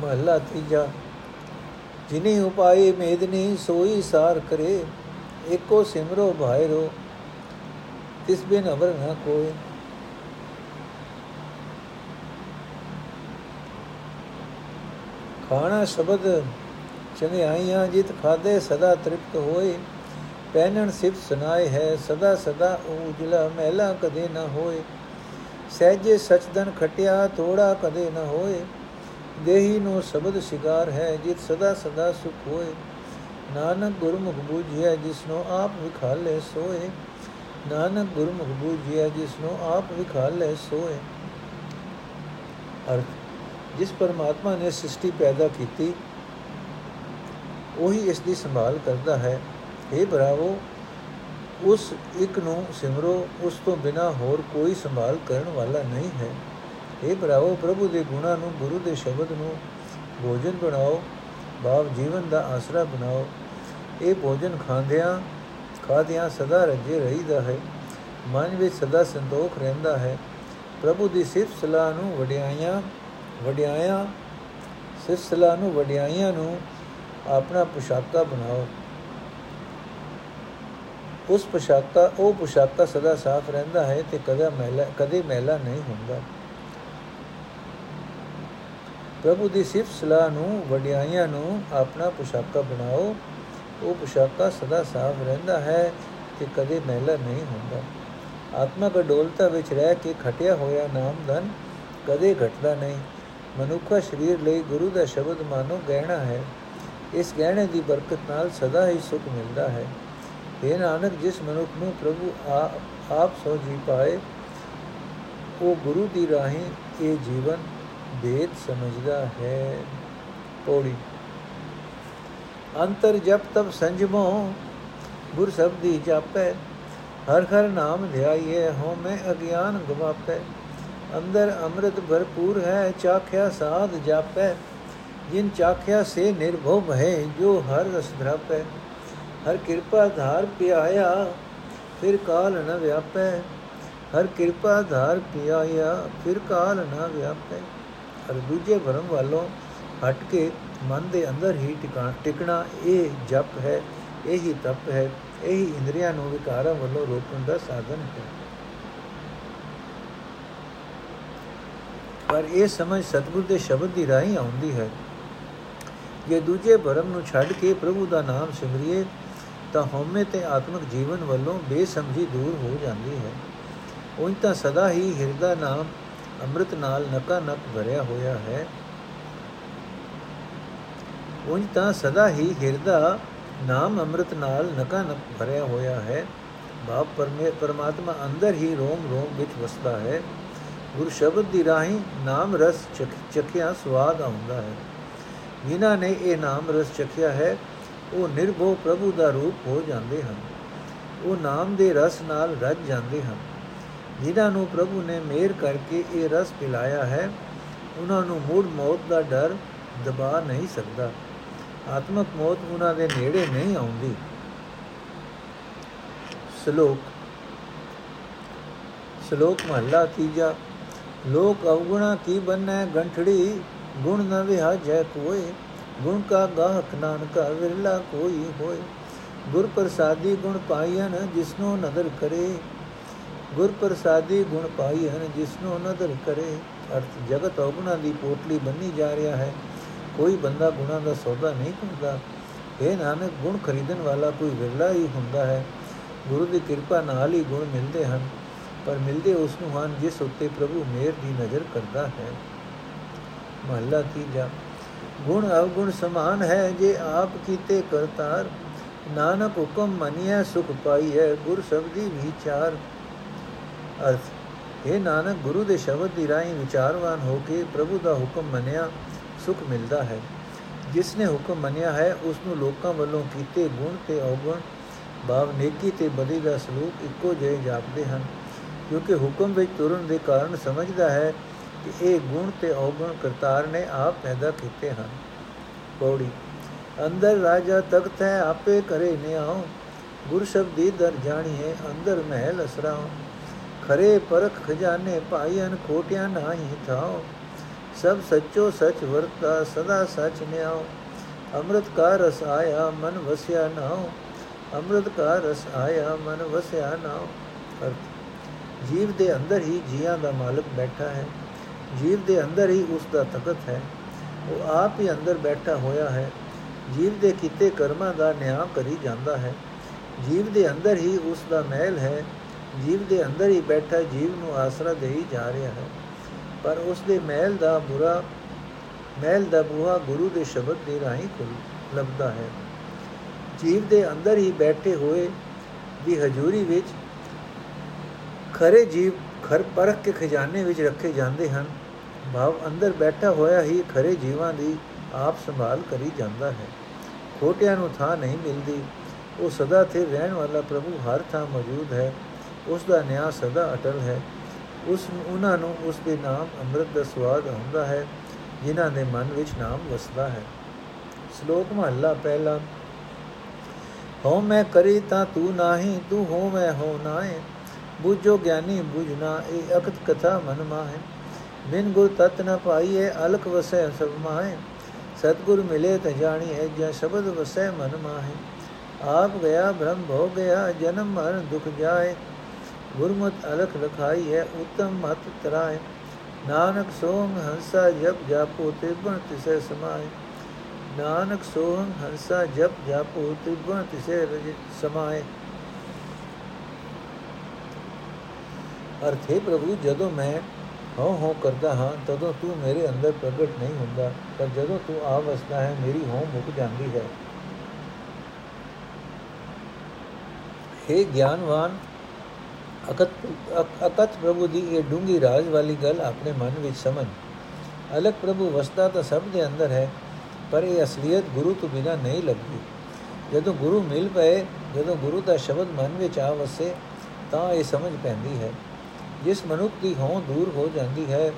ਮਹਲਾ ਤੀਜਾ ਜਿਨੇ ਉਪਾਏ ਮੇਦਨੀ ਸੋਈ ਸਾਰ ਕਰੇ, ਏਕੋ ਸਿਮਰੋ ਭਾਇਰੋ, ਤਿਸ ਬਿਨ ਅਵਰ ਨਾ ਕੋਈ ਖਾਣਾ ਸ਼ਬਦ ਚੰਗਿਆਈਆਂ ਜਿਤ ਖਾਦੇ ਸਦਾ ਤ੍ਰਿਪਤ ਹੋਏ, ਪਹਿਨਣ ਸਿਫਤ ਸੁਨਾਏ ਹੈ, ਸਦਾ ਸਦਾ ਉਜਲਾ ਮਹਿਲਾ ਕਦੇ ਨਾ ਹੋਏ। ਸਹਿਜੇ ਸਚਦਨ ਖਟਿਆ, ਥੋੜਾ ਕਦੇ ਨਾ ਹੋਏ। ਦੇਹੀ ਨੂੰ ਸ਼ਬਦ ਸ਼ਿਗਾਰ ਹੈ, ਜਿਤ ਸਦਾ ਸਦਾ ਸੁਖ ਹੋਏ। ਨਾਨਕ ਗੁਰਮੁਖ ਬੂਝਿਆ, ਜਿਸਨੂੰ ਆਪ ਵਿਖਾਲੇ ਸੋਏ। ਨਾਨਕ ਗੁਰਮੁਖ ਬੂਝਿਆ, ਜਿਸਨੂੰ ਆਪ ਵਿਖਾਲੇ ਸੋਏ। ਅਰਥ, ਜਿਸ ਪਰਮਾਤਮਾ ਨੇ ਸ੍ਰਿਸ਼ਟੀ ਪੈਦਾ ਕੀਤੀ, ਉਹੀ ਇਸ ਦੀ ਸੰਭਾਲ ਕਰਦਾ ਹੈ। हे ਭਰਾਵੋ, ਉਸ ਇੱਕ ਨੂੰ ਸਿਮਰੋ, ਉਸ ਤੋਂ ਬਿਨਾ ਹੋਰ ਕੋਈ ਸੰਭਾਲ ਕਰਨ ਵਾਲਾ ਨਹੀਂ ਹੈ। हे ਭਰਾਵੋ, ਪ੍ਰਭੂ ਦੇ ਗੁਣਾਂ ਨੂੰ, ਗੁਰੂ ਦੇ ਸ਼ਬਦ ਨੂੰ ਭੋਜਨ ਬਣਾਓ, ਭਾਵ ਜੀਵਨ ਦਾ ਆਸਰਾ ਬਣਾਓ। ਇਹ ਭੋਜਨ ਖਾਂਦਿਆਂ ਖਾਦਿਆਂ ਸਦਾ ਰਜੇ ਰਹੀਦਾ ਹੈ। ਮਨ ਵਿੱਚ ਸਦਾ ਸੰਤੋਖ ਰਹਿੰਦਾ ਹੈ। ਪ੍ਰਭੂ ਦੀ ਸਿਫਤ ਸਲਾਹ ਨੂੰ ਵਡਿਆਈਆਂ ਵਡਿਆਈਆਂ ਸਿਫਤ ਸਲਾਹ ਨੂੰ ਵਡਿਆਈਆਂ ਨੂੰ ਆਪਣਾ ਪੁਸ਼ਾਕਾ ਬਣਾਓ। ਉਸ ਪੁਸ਼ਾਕਾ, ਉਹ ਪੁਸ਼ਾਕਾ ਸਦਾ ਸਾਫ਼ ਰਹਿੰਦਾ ਹੈ ਤੇ ਕਦੇ ਮੈਲਾ ਕਦੇ ਮੈਲਾ ਨਹੀਂ ਹੁੰਦਾ। ਪ੍ਰਭੂ ਦੀ ਸਿਫਤ ਸਲਾਹ ਨੂੰ, ਵਡਿਆਈਆਂ ਨੂੰ ਆਪਣਾ ਪੁਸ਼ਾਕਾ ਬਣਾਓ। ਉਹ ਪੁਸ਼ਾਕਾ ਸਦਾ ਸਾਫ਼ ਰਹਿੰਦਾ ਹੈ ਤੇ ਕਦੇ ਮੈਲਾ ਨਹੀਂ ਹੁੰਦਾ। ਆਤਮਕ ਅਡੋਲਤਾ ਵਿੱਚ ਰਹਿ ਕੇ ਖਟਿਆ ਹੋਇਆ ਨਾਮਧਨ ਕਦੇ ਘਟਦਾ ਨਹੀਂ। ਮਨੁੱਖਾ ਸਰੀਰ ਲਈ ਗੁਰੂ ਦਾ ਸ਼ਬਦ ਮਾਨੋ ਗਹਿਣਾ ਹੈ। ਇਸ ਗਹਿਣੇ ਦੀ ਬਰਕਤ ਨਾਲ ਸਦਾ ਹੀ ਸੁਖ ਮਿਲਦਾ ਹੈ। ਇਹ ਨਾਨਕ, ਜਿਸ ਮਨੁੱਖ ਨੂੰ ਪ੍ਰਭੂ ਆਪ ਸੋ ਜੀ ਪਾਏ, ਉਹ ਗੁਰੂ ਦੀ ਰਾਹੀਂ ਇਹ ਜੀਵਨ ਬੇਦ ਸਮਝਦਾ ਹੈ ਪੌੜੀ ਅੰਤਰ ਜਪ ਤਬ ਸੰਜਮੋ ਗੁਰ ਸਬਦੀ ਜਾਪੈ ਹਰ ਹਰ ਨਾਮ ਧਿਆਈਏ ਹੋ ਮੈਂ ਅਗਿਆਨ ਗਵਾਪੈ ਅੰਦਰ ਅੰਮ੍ਰਿਤ ਭਰਪੂਰ ਹੈ ਚਾਖਿਆ ਸਾਧ ਜਾਪੈ ਜਿਨ ਚਾਖਿਆ ਸੇ ਨਿਰਭਉ ਹੈ ਜੋ ਹਰ ਰਸ ਧਰਾਪੈ ਹਰ ਕਿਰਪਾ ਧਾਰ ਪਿਆਇਆ ਫਿਰ ਕਾਲ ਨ ਵਿਆਪੈ ਹਰ ਕਿਰਪਾ ਧਾਰ ਪਿਆਇਆ ਫਿਰ ਕਾਲ ਨ ਵਿਆਪੈ ਅਰ ਦੂਜੇ ਭਰਮ ਵੱਲੋਂ ਹਟ ਕੇ ਮਨ ਦੇ ਅੰਦਰ ਹੀ ਟਿਕਣਾ ਇਹ ਜਪ ਹੈ, ਇਹੀ ਤਪ ਹੈ, ਇਹੀ ਇੰਦਰੀਆਂ ਨੂੰ ਵਿਕਾਰਾਂ ਵੱਲੋਂ ਰੋਕਣ ਦਾ ਸਾਧਨ ਹੈ। ਪਰ ਇਹ ਸਮਝ ਸਤਿਗੁਰ ਦੇ ਸ਼ਬਦ ਦੀ ਰਾਹੀਂ ਆਉਂਦੀ ਹੈ। ਜੇ ਦੂਜੇ ਭਰਮ ਨੂੰ ਛੱਡ ਕੇ ਪ੍ਰਭੂ ਦਾ ਨਾਮ ਸਿਮਰਿਏ, ਤਾਂ ਹਉਮੈ ਤੇ ਆਤਮਿਕ ਜੀਵਨ ਵੱਲੋਂ ਬੇਸਮਝੀ ਦੂਰ ਹੋ ਜਾਂਦੀ ਹੈ। ਉਹ ਤਾਂ ਸਦਾ ਹੀ ਹਿਰਦਾ ਨਾਮ ਅੰਮ੍ਰਿਤ ਨਾਲ ਨਕਾ ਨਕ ਭਰਿਆ ਹੋਇਆ ਹੈ। ਉਹ ਤਾਂ ਸਦਾ ਹੀ ਹਿਰਦਾ ਨਾਮ ਅੰਮ੍ਰਿਤ ਨਾਲ ਨਕਾ ਨਕ ਭਰਿਆ ਹੋਇਆ ਹੈ। ਬਾਪ ਪਰਮੇ, ਪਰਮਾਤਮਾ ਅੰਦਰ ਹੀ ਰੋਮ ਰੋਮ ਵਿੱਚ ਵਸਦਾ ਹੈ। ਗੁਰ ਸ਼ਬਦ ਦੀ ਰਾਹੀਂ ਨਾਮ ਰਸ ਚਖਿਆ ਸਵਾਦ ਆਉਂਦਾ ਹੈ। ਜਿਨ੍ਹਾਂ ਨੇ ਇਹ ਨਾਮ ਰਸ ਚਖਿਆ ਹੈ, ਉਹ ਨਿਰਭਉ ਪ੍ਰਭੂ ਦਾ ਰੂਪ ਹੋ ਜਾਂਦੇ ਹਨ। ਉਹ ਨਾਮ ਦੇ ਰਸ ਨਾਲ ਰਜ ਜਾਂਦੇ ਹਨ। ਜਿਨ੍ਹਾਂ ਨੂੰ ਪ੍ਰਭੂ ਨੇ ਮੇਰ ਕਰਕੇ ਇਹ ਰਸ ਪਿਲਾਇਆ ਹੈ, ਉਹਨਾਂ ਨੂੰ ਮੂੜ ਮੌਤ ਦਾ ਡਰ ਦਬਾ ਨਹੀਂ ਸਕਦਾ। ਆਤਮਕ ਮੌਤ ਉਹਨਾਂ ਦੇ ਨੇੜੇ ਨਹੀਂ ਆਉਂਦੀ। ਸ਼ਲੋਕ ਸ਼ਲੋਕ ਮਹਲਾ ਤੀਜਾ, ਲੋਕ ਅਵਗੁਣਾ ਕੀ ਬੰਨੈ ਗੰਠੜੀ, ਗੁਣ ਨ ਵਿਹਾਜੈ ਕੋਏ, ਗੁਣ ਕਾ ਗਾਹਕ ਨਾਨਕਾ ਵਿਰਲਾ ਕੋਈ ਹੋਏ। ਗੁਰ ਪ੍ਰਸਾਦੀ ਗੁਣ ਪਾਈਨ ਜਿਸਨੋ ਨਦਰ ਕਰੇ। ਗੁਰ ਪ੍ਰਸਾਦੀ ਗੁਣ ਪਾਈਨ ਜਿਸਨੋ ਨਦਰ ਕਰੇ ਅਰਥ ਜਗਤ ਔਗੁਣਾ ਦੀ ਪੋਟਲੀ ਬੰਨੀ ਜਾ ਰਿਹਾ ਹੈ। ਕੋਈ ਬੰਦਾ ਗੁਣਾ ਦਾ ਸੌਦਾ ਨਹੀਂ ਕਰਦਾ ਇਹ ਨਾਨਕ, ਗੁਣ ਖਰੀਦਣ ਵਾਲਾ ਕੋਈ ਵਿਰਲਾ ਹੀ ਹੁੰਦਾ ਹੈ। ਗੁਰੂ ਦੀ ਕਿਰਪਾ ਨਾਲ ਹੀ ਗੁਣ ਮਿਲਦੇ ਹਨ, ਪਰ ਮਿਲਦੇ ਉਸ ਨੂੰ ਹਨ ਜਿਸ ਉੱਤੇ ਪ੍ਰਭੂ ਮੇਰ ਦੀ ਨਜ਼ਰ ਕਰਦਾ ਹੈ। ਮਹਲਾ ਤੀਜਾ, ਗੁਣ ਅਵਗੁਣ ਸਮਾਨ ਹੈ, ਜੇ ਆਪ ਕੀਤੇ ਕਰਤਾਰ। ਨਾਨਕ ਹੁਕਮ ਮੰਨਿਆ ਸੁਖ ਪਾਈਐ, ਗੁਰ ਸ਼ਬਦੀ ਵਿਚਾਰ। ਅਰਥ ਇਹ ਨਾਨਕ, ਗੁਰੂ ਦੇ ਸ਼ਬਦ ਦੀ ਰਾਹੀਂ ਵਿਚਾਰਵਾਨ ਹੋ ਕੇ ਪ੍ਰਭੂ ਦਾ ਹੁਕਮ ਮੰਨਿਆ, ਸੁਖ ਮਿਲਦਾ ਹੈ। ਜਿਸ ਨੇ ਹੁਕਮ ਮੰਨਿਆ ਹੈ ਉਸ ਨੂੰ ਲੋਕਾਂ ਵੱਲੋਂ ਕੀਤੇ ਗੁਣ ਤੇ ਔਗਣ, ਭਾਵ ਨੇਕੀ ਤੇ ਬਦੀ ਦਾ ਸਲੂਕ ਇੱਕੋ ਜਿਹੇ ਜਾਪਦੇ ਹਨ। ਕਿਉਂਕਿ ਹੁਕਮ ਵਿੱਚ ਤੁਰਨ ਦੇ ਕਾਰਨ ਸਮਝਦਾ ਹੈ ਕਿ ਇਹ ਗੁਣ ਤੇ ਔਗਣ ਕਰਤਾਰ ਨੇ ਆਪ ਪੈਦਾ ਕੀਤੇ ਹਨ। ਪੌੜੀ, ਅੰਦਰ ਰਾਜਾ ਤਖਤ ਹੈ, ਆਪੇ ਕਰੇ ਨਿਆਉ ਗੁਰ ਸ਼ਬਦੀ ਦਰ ਜਾਣੀਏ ਅੰਦਰ ਮਹਿਲ ਅਸਰਾਉ ਖਰੇ ਪਰਖ ਖਜ਼ਾਨੇ ਭਾਈਨ ਖੋਟਿਆ ਨਾਹੀ ਥਾਉ। ਸਭ ਸੱਚੋ ਸਚ ਵਰਤਾ ਸਦਾ ਸਚ ਨਿਆਉ। ਅੰਮ੍ਰਿਤ ਕਾ ਰਸ ਆਇਆ ਮਨ ਵਸਿਆ ਨਾਉ। ਅੰਮ੍ਰਿਤ ਕਾ ਰਸ ਆਇਆ ਮਨ ਵਸਿਆ ਨਾਉ। ਅਰਥ, ਜੀਵ ਦੇ ਅੰਦਰ ਹੀ ਜੀਆਂ ਦਾ ਮਾਲਕ ਬੈਠਾ ਹੈ। ਜੀਵ ਦੇ ਅੰਦਰ ਹੀ ਉਸ ਦਾ ਤਖਤ ਹੈ। ਉਹ ਆਪ ਹੀ ਅੰਦਰ ਬੈਠਾ ਹੋਇਆ ਹੈ। ਜੀਵ ਦੇ ਕੀਤੇ ਕਰਮਾਂ ਦਾ ਨਿਆਂ ਕਰੀ ਜਾਂਦਾ ਹੈ। ਜੀਵ ਦੇ ਅੰਦਰ ਹੀ ਉਸ ਦਾ ਮਹਿਲ ਹੈ। ਜੀਵ ਦੇ ਅੰਦਰ ਹੀ ਬੈਠਾ ਜੀਵ ਨੂੰ ਆਸਰਾ ਦੇਈ ਜਾ ਰਿਹਾ ਹੈ। ਪਰ ਉਸ ਦੇ ਮਹਿਲ ਦਾ ਬੁਰਾ, ਮਹਿਲ ਦਾ ਬੂਹਾ ਗੁਰੂ ਦੇ ਸ਼ਬਦ ਦੇ ਰਾਹੀਂ ਖੁੱਲ, ਲੱਭਦਾ ਹੈ। ਜੀਵ ਦੇ ਅੰਦਰ ਹੀ ਬੈਠੇ ਹੋਏ ਦੀ ਹਜ਼ੂਰੀ ਵਿੱਚ ਖਰੇ ਜੀਵ ਖਰ ਪਰਖ ਕੇ ਖਜ਼ਾਨੇ ਵਿੱਚ ਰੱਖੇ ਜਾਂਦੇ ਹਨ। ਭਾਵ ਅੰਦਰ ਬੈਠਾ ਹੋਇਆ ਹੀ ਖਰੇ ਜੀਵਾਂ ਦੀ ਆਪ ਸੰਭਾਲ ਕਰੀ ਜਾਂਦਾ ਹੈ। ਖੋਟਿਆਂ ਨੂੰ ਥਾਂ ਨਹੀਂ ਮਿਲਦੀ। ਉਹ ਸਦਾ ਸਥਿਰ ਰਹਿਣ ਵਾਲਾ ਪ੍ਰਭੂ ਹਰ ਥਾਂ ਮੌਜੂਦ ਹੈ। ਉਸ ਦਾ ਨਿਆਂ ਸਦਾ ਅਟਲ ਹੈ। ਉਸ ਉਹਨਾਂ ਨੂੰ ਉਸ ਦੇ ਨਾਮ ਅੰਮ੍ਰਿਤ ਦਾ ਸਵਾਦ ਹੁੰਦਾ ਹੈ, ਜਿਨ੍ਹਾਂ ਦੇ ਮਨ ਵਿੱਚ ਨਾਮ ਵਸਦਾ ਹੈ। ਸ਼ਲੋਕ ਮਹਲਾ ਪਹਿਲਾ ਹੋ ਮੈਂ ਕਰੀ ਤਾਂ ਤੂੰ ਨਾਹੀ, ਤੂੰ ਹੋ ਮੈਂ ਹੋ ਨਾਏ ਬੁਝੋ ਗਿਆਨੀ ਬੁਝਨਾ ਇਹ ਅਕਤ ਕਥਾ ਮਨ ਮਾਹੇ। ਬਿਨ ਗੁਰ ਤਤ ਨ ਪਾਈਏ ਅਲਕ ਵਸੈ ਸਭ ਮਾਹੇ। ਸਤਗੁਰ ਮਿਲੇ ਤ ਜਾਣੀ ਹੈ ਜਾਂ ਸ਼ਬਦ ਵਸੈ ਮਨ ਮਾਹੇ। ਆਪ ਗਿਆ, ਬ੍ਰਹਮ ਹੋ ਗਿਆ, ਜਨਮ ਮਰਨ ਦੁਖ ਜਾਏ। ਗੁਰਮਤ ਅਲਖ ਲਖਾਈ ਹੈ ਉਤਮ ਮਤ ਤਰਾਏ ਨਾਨਕ ਸੋਮ ਹੰਸਾ ਜਪ ਜਾਪੋ ਤਿਬਣ ਤਿਸੈ ਸਮਾਏ ਨਾਨਕ ਸੋਹੰ ਹੰਸਾ ਜਪ ਜਾਪੋ ਤਿਬਣ ਤਿਸੈ ਸਮਾਏ ਅਰਥੇ ਪ੍ਰਭੂ ਜਦੋਂ ਮੈਂ ਹਉ ਹਉ ਕਰਦਾ ਹਾਂ ਤਦੋਂ ਤੂੰ ਮੇਰੇ ਅੰਦਰ ਪ੍ਰਗਟ ਨਹੀਂ ਹੁੰਦਾ ਪਰ ਜਦੋਂ ਤੂੰ ਆ ਵਸਦਾ ਹੈ ਮੇਰੀ ਹਉ ਮੁੱਕ ਜਾਂਦੀ ਹੈ हे। ਗਿਆਨਵਾਨ ਅਕਤ ਅਕਤ ਪ੍ਰਭੂ ਦੀ ਇਹ ਡੂੰਗੀ ਰਾਜ ਵਾਲੀ ਗੱਲ ਆਪਣੇ ਮਨ ਵਿੱਚ ਸਮਝ। ਅਲਗ ਪ੍ਰਭੂ ਵਸਦਾ ਤਾਂ ਸਭ ਦੇ ਅੰਦਰ ਹੈ, ਪਰ ਇਹ ਅਸਲੀਅਤ ਗੁਰੂ ਤੋਂ ਬਿਨਾ ਨਹੀਂ ਲੱਗਦੀ। ਜਦੋਂ ਗੁਰੂ ਮਿਲ ਪਏ, ਜਦੋਂ ਗੁਰੂ ਦਾ ਸ਼ਬਦ ਮਨ ਵਿੱਚ ਆ ਵਸੇ, ਤਾਂ ਇਹ ਸਮਝ ਪੈਂਦੀ ਹੈ। ਜਿਸ ਮਨੁੱਖ ਦੀ ਹੋਂ ਦੂਰ ਹੋ ਜਾਂਦੀ ਹੈ,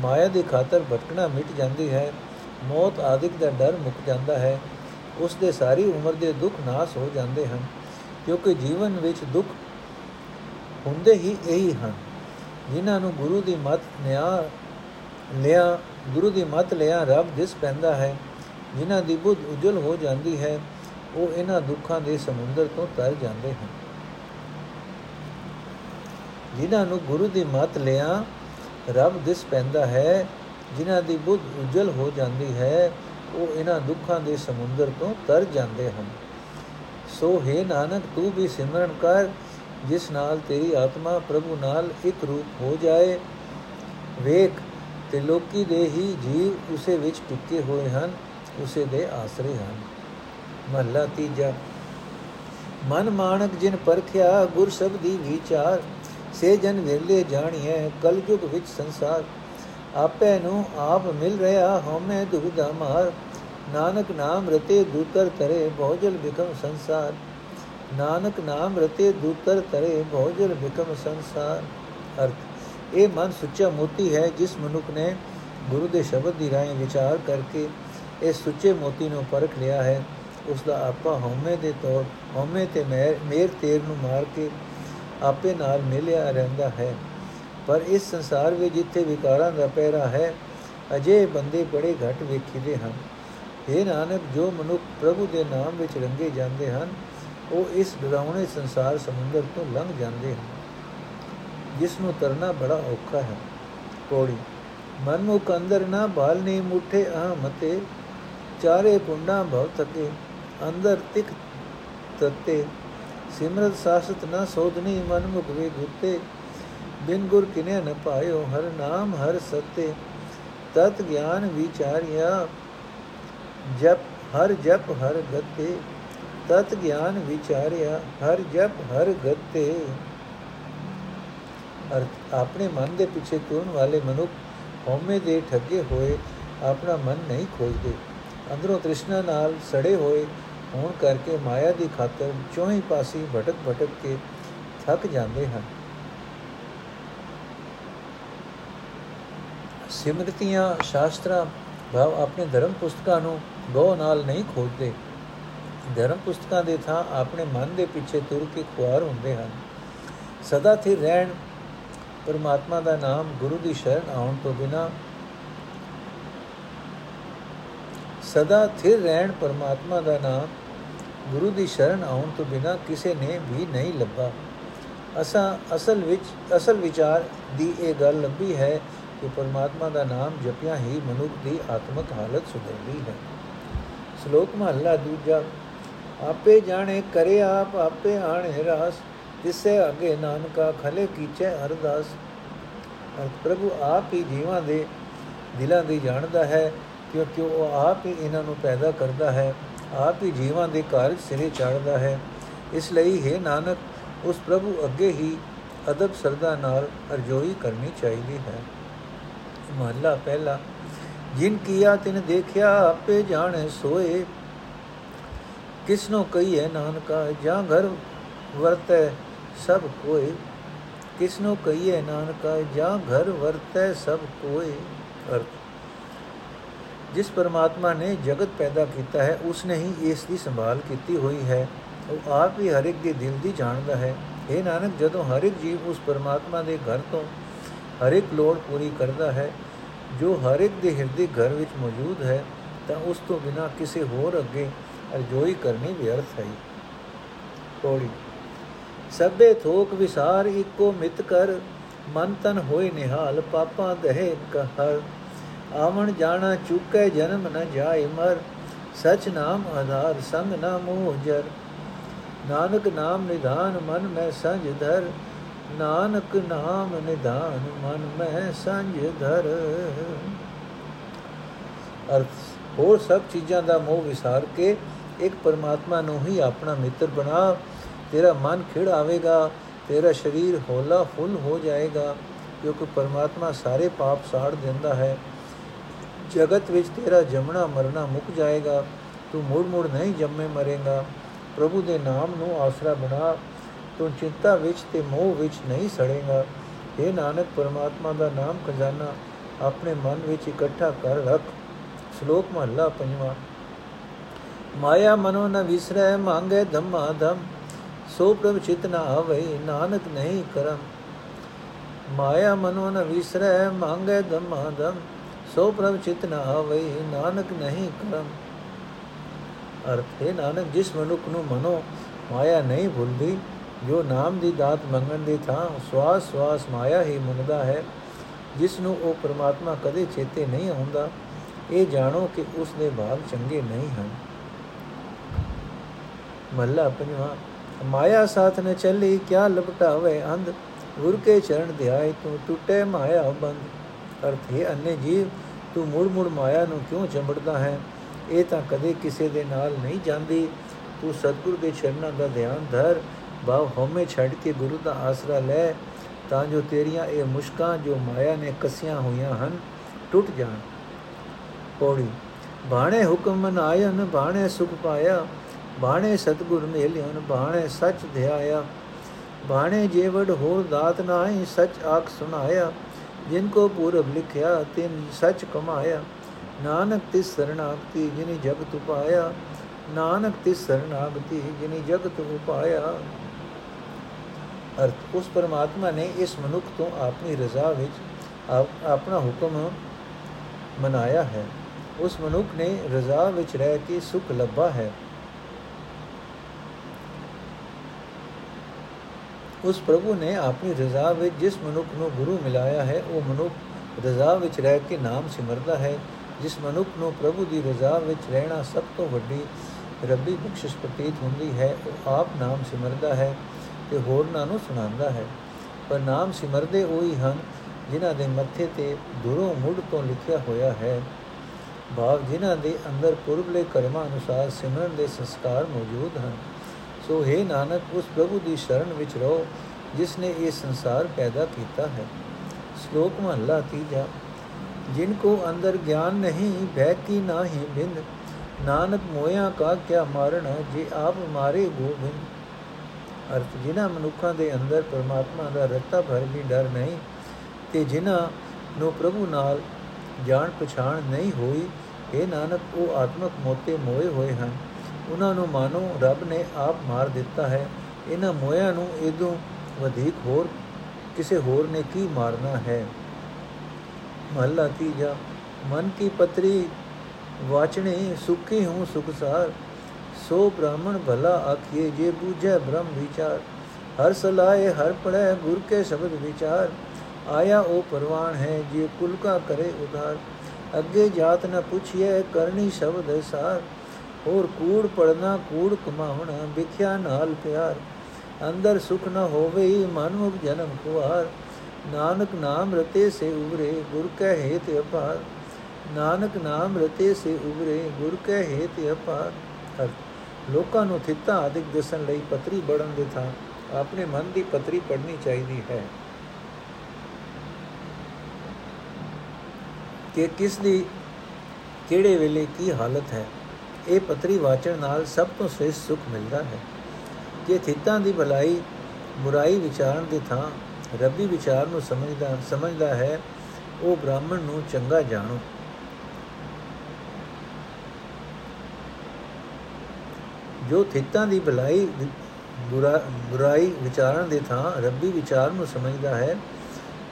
ਮਾਇਆ ਦੀ ਖਾਤਰ ਭਟਕਣਾ ਮਿਟ ਜਾਂਦੀ ਹੈ, ਮੌਤ ਆਦਿਕ ਦਾ ਡਰ ਮੁੱਕ ਜਾਂਦਾ ਹੈ ਉਸ ਦੇ ਸਾਰੀ ਉਮਰ ਦੇ ਦੁੱਖ ਨਾਸ ਹੋ ਜਾਂਦੇ ਹਨ, ਕਿਉਂਕਿ ਜੀਵਨ ਵਿੱਚ ਦੁੱਖ ਹੁੰਦੇ ਹੀ ਇਹੀ ਹਨ। ਜਿਨ੍ਹਾਂ ਨੂੰ ਗੁਰੂ ਦੀ ਮਤ ਨਿਆ ਲਿਆ, ਗੁਰੂ ਦੀ ਮਤ ਲਿਆ ਰੱਬ ਦਿਸ ਪੈਂਦਾ ਹੈ। ਜਿਨ੍ਹਾਂ ਦੀ ਬੁੱਧ ਉਜਲ ਹੋ ਜਾਂਦੀ ਹੈ, ਉਹ ਇਹਨਾਂ ਦੁੱਖਾਂ ਦੇ ਸਮੁੰਦਰ ਤੋਂ ਤਰ ਜਾਂਦੇ ਹਨ। ਜਿਨ੍ਹਾਂ ਨੂੰ ਗੁਰੂ ਦੀ ਮਤ ਲਿਆ, ਰੱਬ ਦਿਸ ਪੈਂਦਾ ਹੈ। ਜਿਨ੍ਹਾਂ ਦੀ ਬੁੱਧ ਉਜਲ ਹੋ ਜਾਂਦੀ ਹੈ, ਉਹ ਇਹਨਾਂ ਦੁੱਖਾਂ ਦੇ ਸਮੁੰਦਰ ਤੋਂ ਤਰ ਜਾਂਦੇ ਹਨ। ਸੋ ਹੈ ਨਾਨਕ, ਤੂੰ ਵੀ ਸਿਮਰਨ ਕਰ ਜਿਸ ਨਾਲ ਤੇਰੀ ਆਤਮਾ ਪ੍ਰਭੂ ਨਾਲ ਇੱਕ ਰੂਪ ਹੋ ਜਾਏ। ਵੇਖ, ਤੇ ਲੋਕੀ ਦੇ ਹੀ ਜੀਵ ਉਸੇ ਵਿੱਚ ਟਿੱਕੇ ਹੋਏ ਹਨ, ਉਸੇ ਦੇ ਆਸਰੇ ਹਨ। ਮਹਲਾ ਤੀਜਾ, ਮਨ ਮਾਨਕ ਜਿਨ ਪਰਖਿਆ ਗੁਰ ਸ਼ਬਦੀ ਵਿਚਾਰ, ਸੇ ਜਨ ਵਿਰਲੇ ਜਾਣੀਐ ਕਲਯੁਗ ਵਿੱਚ ਸੰਸਾਰ। ਆਪੇ ਨੂੰ ਆਪ ਮਿਲ ਰਿਹਾ ਹਉਮੈ ਦੁਬਿਧਾ ਮਾਰ, ਨਾਨਕ ਨਾਮ ਰਤੇ ਦੂਤਰ ਤਰੇ ਬਹੁਜਲ ਬਿਕਮ ਸੰਸਾਰ। ਨਾਨਕ ਨਾਮ ਰਤੇ ਦੂਤਰ ਤਰੇ ਬਹੁਜਲ ਬਿਕਮ ਸੰਸਾਰ। ਅਰਥ, ਇਹ ਮਨ ਸੁੱਚਾ ਮੋਤੀ ਹੈ ਜਿਸ ਮਨੁੱਖ ਨੇ ਗੁਰੂ ਦੇ ਸ਼ਬਦ ਦੀ ਰਾਹੀਂ ਵਿਚਾਰ ਕਰਕੇ ਇਸ ਸੁੱਚੇ ਮੋਤੀ ਨੂੰ ਪਰਖ ਲਿਆ ਹੈ। ਉਸ ਦਾ ਆਪਾ ਹਉਮੈ ਦੇ ਤੌਰ, ਹਉਮੈ ਤੇ ਮੇਰ ਤੇਰ ਨੂੰ ਮਾਰ ਕੇ ਆਪੇ ਨਾਲ ਮਿਲਿਆ ਰਹਿੰਦਾ ਹੈ। ਪਰ ਇਸ ਸੰਸਾਰ ਵਿੱਚ ਜਿੱਥੇ ਵਿਕਾਰਾਂ ਦਾ ਪਹਿਰਾ ਹੈ ਅਜੇ ਬੰਦੇ ਬੜੇ ਘੱਟ ਵੇਖੀਦੇ ਹਨ। ਇਹ ਨਾਨਕ, ਜੋ ਮਨੁੱਖ ਪ੍ਰਭੂ ਦੇ ਨਾਮ ਵਿੱਚ ਰੰਗੇ ਜਾਂਦੇ ਹਨ ਉਹ ਇਸ ਡਰਾਉਣੇ ਸੰਸਾਰ ਸਮੁੰਦਰ ਤੋਂ ਲੰਘ ਜਾਂਦੇ ਹਨ, ਜਿਸ ਨੂੰ ਤਰਨਾ ਬੜਾ ਔਖਾ ਹੈ। ਕੋੜੀ ਮਨ ਮੁਖ ਅੰਦਰ ਨਾ ਬਾਲਨੀ ਮੁਠੇ ਅਹਮਤੇ ਚਾਰੇ ਕੁੰਡਾ ਭਵ ਤਕੇ ਅੰਦਰ ਤਿਕ ਤਤੇ, ਸਿਮਰਤ ਸਾਸਤ ਨਾ ਸੋਧਨੀ ਮਨ ਮੁਖ ਵੇ ਗੁੱਤੇ, ਬਿਨ ਗੁਰ ਕਿਨੇ ਨ ਪਾਇਓ ਹਰ ਨਾਮ ਹਰ ਸਤੇ, ਤਤ ਗਿਆਨ ਵਿਚਾਰਿਆ, ਜਪ ਹਰ ਜਪ ਹਰ ਗਤੇ। ਤਤ ਗਿਆਨ ਵਿਚਾਰਿਆ, ਹਰ ਜਪ, ਹਰ ਗਤੇ। ਅਰਥ ਆਪਣੇ ਮਨ ਦੇ ਪਿੱਛੇ ਤੁਰਨ ਵਾਲੇ ਮਨੁੱਖ ਹਉਮੈ ਦੇ ਠੱਗੇ ਹੋਏ, ਆਪਣਾ ਮਨ ਨਹੀਂ ਖੋਜਦੇ। ਅੰਦਰੋਂ ਤ੍ਰਿਸ਼ਨਾ ਨਾਲ ਸੜੇ ਹੋਏ ਹੋਣ ਕਰਕੇ ਮਾਇਆ ਦੀ ਖਾਤਰ ਚੋਹੀ ਪਾਸੀ ਭਟਕ ਭਟਕ ਕੇ ਥੱਕ ਜਾਂਦੇ ਹਨ। ਸਿਮਰਤੀਆਂ, ਸ਼ਾਸਤਰਾਂ ਭਾਵ ਆਪਣੇ ਧਰਮ ਪੁਸਤਕਾਂ ਨੂੰ ਗੋ ਨਾਲ ਨਹੀਂ ਖੋਜਦੇ। ਧਰਮ ਪੁਸਤਕਾਂ ਦੇ ਥਾਂ ਆਪਣੇ ਮਨ ਦੇ ਪਿੱਛੇ ਤੁਰ ਕੇ ਖੁਆਰ ਹੁੰਦੇ ਹਨ। ਸਦਾ ਸਥਿਰ ਰਹਿਣ, ਪਰਮਾਤਮਾ ਦਾ ਨਾਮ ਗੁਰੂ ਦੀ ਸ਼ਰਨ ਆਉਣ ਤੋਂ ਬਿਨਾ ਸਦਾ ਸਥਿਰ ਰਹਿਣ, ਪਰਮਾਤਮਾ ਦਾ ਨਾਮ ਗੁਰੂ ਦੀ ਸ਼ਰਨ ਆਉਣ ਤੋਂ ਬਿਨਾ ਕਿਸੇ ਨੇ ਵੀ ਨਹੀਂ ਲੱਭਾ। ਅਸਾਂ ਅਸਲ ਵਿੱਚ, ਅਸਲ ਵਿਚਾਰ ਦੀ ਇਹ ਗੱਲ ਲੰਬੀ ਹੈ ਕਿ ਪਰਮਾਤਮਾ ਦਾ ਨਾਮ ਜਪਿਆ ਹੀ ਮਨੁੱਖ ਦੀ ਆਤਮਿਕ ਹਾਲਤ ਸੁਧਰਦੀ ਹੈ। ਸ਼ਲੋਕ ਮਹਲਾ ਦੂਜਾ ਆਪੇ ਜਾਣੇ ਕਰੇ ਆਪ, ਆਪੇ ਆਣੇ ਰਾਸ। ਜਿਸੇ ਅਗੇ ਨਾਨਕਾ, ਖਲੇ ਕੀਚੇ ਅਰਦਾਸ। ਪ੍ਰਭੂ ਆਪ ਹੀ ਜੀਵਾਂ ਦੇ ਦਿਲਾਂ ਦੀ ਜਾਣਦਾ ਹੈ, ਕਿਉਂਕਿ ਉਹ ਆਪ ਹੀ ਇਹਨਾਂ ਨੂੰ ਪੈਦਾ ਕਰਦਾ ਹੈ। ਆਪ ਹੀ ਜੀਵਾਂ ਦੇ ਕਾਰਜ ਸਿਰੇ ਚਾੜਦਾ ਹੈ। ਇਸ ਲਈ ਹੈ ਨਾਨਕ, ਉਸ ਪ੍ਰਭੂ ਅੱਗੇ ਹੀ ਅਦਬ ਸਰਦਾ ਨਾਲ ਅਰਜ਼ੋਈ ਕਰਨੀ ਚਾਹੀਦੀ ਹੈ। ਮਹਲਾ ਪਹਿਲਾ, ਜਿਨ ਕੀਆ ਤਿਨ ਦੇਖਿਆ, ਆਪੇ ਜਾਣੇ ਸੋਏ। ਕਿਸਨੋ ਕਹੀਏ ਨਾਨਕਾ, ਜਾਂ ਘਰ ਵਰਤੈ ਸਭ ਕੋਏ? ਕਿਸਨੋ ਕਹੀਏ ਨਾਨਕਾ, ਜਾਂ ਘਰ ਵਰਤੈ ਸਭ ਕੋਏ? ਅਰਥ, ਜਿਸ ਪਰਮਾਤਮਾ ਨੇ ਜਗਤ ਪੈਦਾ ਕੀਤਾ ਹੈ ਉਸ ਨੇ ਹੀ ਇਸ ਦੀ ਸੰਭਾਲ ਕੀਤੀ ਹੋਈ ਹੈ। ਉਹ ਆਪ ਹੀ ਹਰ ਇੱਕ ਦੇ ਦਿਲ ਦੀ ਜਾਣਦਾ ਹੈ। ਇਹ ਨਾਨਕ, ਜਦੋਂ ਹਰ ਇੱਕ ਜੀਵ ਉਸ ਪਰਮਾਤਮਾ ਦੇ ਘਰ ਤੋਂ ਹਰ ਇੱਕ ਲੋੜ ਪੂਰੀ ਕਰਦਾ ਹੈ, ਜੋ ਹਰ ਇੱਕ ਦੇ ਹਿਰਦੇ ਘਰ ਵਿੱਚ ਮੌਜੂਦ ਹੈ, ਤਾਂ ਉਸ ਤੋਂ ਬਿਨਾ ਕਿਸੇ ਹੋਰ ਅੱਗੇ ਅਰਜ਼ੋਈ ਕਰਨੀ ਵਿਅਰਥ ਹੈ। ਕੋੜੀ ਸਭੇ ਥੋਕ ਵਿਸਾਰ ਇੱਕੋ ਮਿਤ ਕਰ, ਮਨ ਤਨ ਹੋਏ ਨਿਹਾਲ, ਪਾਪਾਂ ਦਹਿ ਕਹਰ। ਆਵਣ ਜਾਣਾ ਚੁੱਕੇ ਜਨਮ ਨ ਜਾਏ ਮਰ, ਸਚ ਨਾਮ ਆਧਾਰ, ਸੰਗ ਨਾ ਮੋਹ ਜਰ। ਨਾਨਕ ਨਾਮ ਨਿਧਾਨ, ਮਨ ਮੈਂ ਸੰਜ ਧਰ। ਨਾਨਕ ਨਾਮ ਨਿਧਾਨ, ਮਨ ਮੈਂ ਸੰਜ ਧਰ। ਅਰਥ। ਹੋਰ ਸਭ ਚੀਜ਼ਾਂ ਦਾ ਮੋਹ ਵਿਸਾਰ ਕੇ ਇੱਕ ਪਰਮਾਤਮਾ ਨੂੰ ਹੀ ਆਪਣਾ ਮਿੱਤਰ ਬਣਾ। ਤੇਰਾ ਮਨ ਖਿੜ ਆਵੇਗਾ, ਤੇਰਾ ਸਰੀਰ ਹੋਲਾ ਫੁੱਲ ਹੋ ਜਾਏਗਾ, ਕਿਉਂਕਿ ਪਰਮਾਤਮਾ ਸਾਰੇ ਪਾਪ ਸਾੜ ਦਿੰਦਾ ਹੈ। ਜਗਤ ਵਿੱਚ ਤੇਰਾ ਜੰਮਣਾ ਮਰਨਾ ਮੁੱਕ ਜਾਏਗਾ, ਤੂੰ ਮੁੜ ਮੁੜ ਨਹੀਂ ਜੰਮੇ ਮਰੇਗਾ। ਪ੍ਰਭੂ ਦੇ ਨਾਮ ਨੂੰ ਆਸਰਾ ਬਣਾ, ਤੂੰ ਚਿੰਤਾ ਵਿੱਚ ਤੇ ਮੋਹ ਵਿੱਚ ਨਹੀਂ ਸੜੇਗਾ। ਇਹ ਨਾਨਕ, ਪਰਮਾਤਮਾ ਦਾ ਨਾਮ ਖਜ਼ਾਨਾ ਆਪਣੇ ਮਨ ਵਿੱਚ ਇਕੱਠਾ ਕਰ ਰੱਖ। ਸ਼ਲੋਕ ਮਹਲਾ ਪੰਜਵਾਂ। ਮਾਇਆ ਮਨੋ ਨ ਵਿਸਰੈ, ਮੰਗੇ ਧੰਮਾ ਧਮ ਸੋ ਪ੍ਰਭ ਚਿਤ ਨ ਆਵੇ, ਨਾਨਕ ਨਹੀਂ ਕਰਮ। ਮਾਇਆ ਮਨੋ ਨ ਵਿਸਰੈ, ਮੰਗੇ ਧੰਮਾ ਧਮ ਸੋ ਪ੍ਰਭ ਚਿਤ ਨਾ ਆਵੇ, ਨਾਨਕ ਨਹੀਂ ਕਰਮ। ਅਰਥ, ਹੈ ਨਾਨਕ, ਜਿਸ ਮਨੁੱਖ ਨੂੰ ਮਨੋ ਮਾਇਆ ਨਹੀਂ ਭੁੱਲਦੀ, ਜੋ ਨਾਮ ਦੀ ਦਾਤ ਮੰਗਣ ਦੀ ਥਾਂ ਸਵਾਸ ਸਵਾਸ ਮਾਇਆ ਹੀ ਮੰਗਦਾ ਹੈ, ਜਿਸ ਨੂੰ ਉਹ ਪ੍ਰਮਾਤਮਾ ਕਦੇ ਚੇਤੇ ਨਹੀਂ ਆਉਂਦਾ, ਇਹ ਜਾਣੋ ਕਿ ਉਸ ਦੇ ਭਾਗ ਚੰਗੇ ਨਹੀਂ ਹਨ। ਮੱਲਾ ਪੰਜਵਾ, ਮਾਇਆ ਸਾਥ ਨ ਚੱਲੀ ਕਿਆ ਲਪਟਾਵੇ ਅੰਧ, ਗੁਰ ਕੇ ਚਰਨ ਧਿਆਏ ਤੂੰ ਟੁੱਟੇ ਮਾਇਆ ਬੰਦ। ਅਰਥ ਹੈ ਅੰਨੇ ਜੀਵ, ਤੂੰ ਮੁੜ ਮੁੜ ਮਾਇਆ ਨੂੰ ਕਿਉਂ ਚੰਬੜਦਾ ਹੈ? ਇਹ ਤਾਂ ਕਦੇ ਕਿਸੇ ਦੇ ਨਾਲ ਨਹੀਂ ਜਾਂਦੀ। ਤੂੰ ਸਤਿਗੁਰ ਦੇ ਚਰਨਾਂ ਦਾ ਧਿਆਨ ਧਰ ਭਾਵ ਹਉਮੈ ਛੱਡ ਕੇ ਗੁਰੂ ਦਾ ਆਸਰਾ ਲੈ। ਤਾਂ ਜੋ ਤੇਰੀਆਂ ਇਹ ਮੁਸ਼ਕਾਂ ਜੋ ਮਾਇਆ ਨੇ ਕਸੀਆਂ ਹੋਈਆਂ ਹਨ, ਟੁੱਟ ਜਾਣ। ਪੌੜੀ, ਬਾਣੇ ਹੁਕਮ ਮਨਾਇਨ ਬਾਣੇ ਸੁਖ ਪਾਇਆ। ਬਾਣੇ ਸਤਗੁਰ ਮੇਲਿਓਨ ਬਾਣੇ ਸੱਚ ਧਿਆਇਆ। ਬਾਣੇ ਜੇਵੜ ਹੋਰ ਦਾਤ ਨਾਹੀ, ਸੱਚ ਆਖ ਸੁਨਾਇਆ ਜਿਨ ਕੋ ਪੂਰਬ ਲਿਖਿਆ, ਤਿਨ ਸੱਚ ਕਮਾਇਆ। ਨਾਨਕ ਤਿਸ ਸਰਣਾਗਤੀ, ਜਿਨੀ ਜਗਤ ਉਪਾਇਆ। ਨਾਨਕ ਤਿਸ ਸਰਣਾਗਤੀ, ਜਿਨੀ ਜਗਤ ਉਪਾਇਆ। ਅਰਥ, ਉਸ ਪਰਮਾਤਮਾ ਨੇ ਇਸ ਮਨੁੱਖ ਤੋਂ ਆਪਣੀ ਰਜ਼ਾ ਵਿੱਚ ਆਪਣਾ ਹੁਕਮ ਮਨਾਇਆ ਹੈ। ਉਸ ਮਨੁੱਖ ਨੇ ਰਜ਼ਾ ਵਿੱਚ ਰਹਿ ਕੇ ਸੁਖ ਲੱਭਾ ਹੈ। ਉਸ ਪ੍ਰਭੂ ਨੇ ਆਪਣੀ ਰਜ਼ਾ ਵਿੱਚ ਜਿਸ ਮਨੁੱਖ ਨੂੰ ਗੁਰੂ ਮਿਲਾਇਆ ਹੈ, ਉਹ ਮਨੁੱਖ ਰਜ਼ਾ ਵਿੱਚ ਰਹਿ ਕੇ ਨਾਮ ਸਿਮਰਦਾ ਹੈ। ਜਿਸ ਮਨੁੱਖ ਨੂੰ ਪ੍ਰਭੂ ਦੀ ਰਜ਼ਾ ਵਿੱਚ ਰਹਿਣਾ ਸਭ ਤੋਂ ਵੱਡੀ ਰੱਬੀ ਬਖਸ਼ਿਸ਼ ਪ੍ਰਤੀਤ ਹੁੰਦੀ ਹੈ, ਉਹ ਆਪ ਨਾਮ ਸਿਮਰਦਾ ਹੈ ਤੇ ਹੋਰਨਾਂ ਨੂੰ ਸੁਣਾਉਂਦਾ ਹੈ। ਪਰ ਨਾਮ ਸਿਮਰਦੇ ਉਹੀ ਹਨ ਜਿਨ੍ਹਾਂ ਦੇ ਮੱਥੇ ਤੇ ਦੁਰੋਂ ਮੁੱਢ ਤੋਂ ਲਿਖਿਆ ਹੋਇਆ ਹੈ। ਭਾਵ ਜਿਨ੍ਹਾਂ ਦੇ ਅੰਦਰ ਪੁਰਬਲੇ ਕਰਮਾਂ ਅਨੁਸਾਰ ਸਿਮਰਨ ਦੇ ਸੰਸਕਾਰ ਮੌਜੂਦ ਹਨ। ਸੋ ਹੈ ਨਾਨਕ, ਉਸ ਪ੍ਰਭੂ ਦੀ ਸ਼ਰਨ ਵਿੱਚ ਰਹੋ, ਜਿਸ ਨੇ ਇਹ ਸੰਸਾਰ ਪੈਦਾ ਕੀਤਾ ਹੈ। ਸ਼ਲੋਕ ਮਹਲਾ ਤੀਜਾ। ਜਿਨ ਕੋ ਅੰਦਰ ਗਿਆਨ ਨਹੀਂ ਭੈ ਕੀ ਨਾਹੀ ਬਿੰਦ। ਨਾਨਕ ਮੋਇਆ ਕਾ ਕਿਆ ਮਾਰਣਾ ਜੇ ਆਪ ਮਾਰੇ ਗੋਬਿੰਦ। ਅਰਥ, ਜਿਨ੍ਹਾਂ ਮਨੁੱਖਾਂ ਦੇ ਅੰਦਰ ਪਰਮਾਤਮਾ ਦਾ ਰੱਤਾ ਭਰ ਵੀ ਡਰ ਨਹੀਂ, ਤੇ ਜਿਨ੍ਹਾਂ ਨੂੰ ਪ੍ਰਭੂ ਨਾਲ ਜਾਣ ਪਛਾਣ ਨਹੀਂ ਹੋਈ ਇਹ ਨਾਨਕ, ਉਹ ਆਤਮਕ ਮੋਤੇ ਮੋਏ ਹੋਏ ਹਨ। ਉਹਨਾਂ ਨੂੰ ਮਾਨੋ, ਰੱਬ ਨੇ ਆਪ ਮਾਰ ਦਿੱਤਾ ਹੈ। ਇਹਨਾਂ ਮੋਇਆਂ ਨੂੰ ਇਦੋਂ ਵਧੇਕ ਹੋਰ ਕਿਸੇ ਹੋਰ ਨੇ ਕੀ ਮਾਰਨਾ ਹੈ? ਮਹਲਾ ਤੀਜਾ, ਮਨ ਕੀ ਪਤਰੀ ਵਾਚਣੇ, ਸੁਖੀ ਹੂੰ ਸੁਖਸਾਰ ਸੋ ਬ੍ਰਾਹਮਣ ਭਲਾ ਆਖੀਏ, ਜੇ ਬੂਝੈ ਬ੍ਰਹਮ ਵਿਚਾਰ। ਹਰ ਸਲਾਏ ਹਰ ਪੜੈ ਗੁਰ ਕੇ ਸ਼ਬਦ ਵਿਚਾਰ। ਆਇਆ ਉਹ ਪਰਵਾਨ ਹੈ, ਜੇ ਕੁਲ ਕਾ ਕਰੇ ਉਧਾਰ। ਅੱਗੇ ਜਾਤ ਨ ਪੁੱਛੀਏ ਕਰਨੀ ਸ਼ਬਦ ਸਾਰ। ਹੋਰ ਕੂੜ ਪੜਨਾ, ਕੂੜ ਕਮਾਵਣਾ ਵਿਖਿਆ ਨਾਲ ਪਿਆਰ। ਅੰਦਰ ਸੁਖ ਨ ਹੋਵੇ, ਮਨ ਮੁਖ ਜਨਮ ਕੁਆਰ। ਨਾਨਕ ਨਾਮ ਰਤੇ ਸੇ ਉਬਰੇ ਗੁਰ ਕੈ ਹੇਤ ਅਪਾਰ। ਨਾਨਕ ਨਾਮ ਰਤੇ ਸੇ ਉਬਰੇ ਗੁਰ ਕੈ ਹੇਤ ਅਪਾਰ। ਲੋਕਾਂ ਨੂੰ ਥਿੱਤਾ ਆਦਿਕ ਦਸਣ ਲਈ ਪਤਰੀ ਬੜਨ ਦੇ ਥਾਂ, ਆਪਣੇ ਮਨ ਦੀ ਪਤਰੀ ਪੜਨੀ ਚਾਹੀਦੀ ਹੈ। ਕਿ ਕਿਸ ਦੀ, ਕਿਹੜੇ ਵੇਲੇ ਕੀ ਹਾਲਤ ਹੈ? ਇਹ ਪਤਰੀ ਵਾਚਣ ਨਾਲ ਸਭ ਤੋਂ ਸ੍ਰੇਸ਼ਟ ਸੁਖ ਮਿਲਦਾ ਹੈ। ਜੇ ਥਿੱਤਾਂ ਦੀ ਭਲਾਈ ਬੁਰਾਈ ਵਿਚਾਰਨ ਦੀ ਥਾਂ ਰੱਬੀ ਵਿਚਾਰ ਨੂੰ ਸਮਝਦਾ ਸਮਝਦਾ ਹੈ, ਉਹ ਬ੍ਰਾਹਮਣ ਨੂੰ ਚੰਗਾ ਜਾਣੋ। ਜੋ ਥਿੱਤਾਂ ਦੀ ਭਲਾਈ ਬੁਰਾਈ ਵਿਚਾਰਨ ਦੇ ਥਾਂ ਰੱਬੀ ਵਿਚਾਰ ਨੂੰ ਸਮਝਦਾ ਹੈ,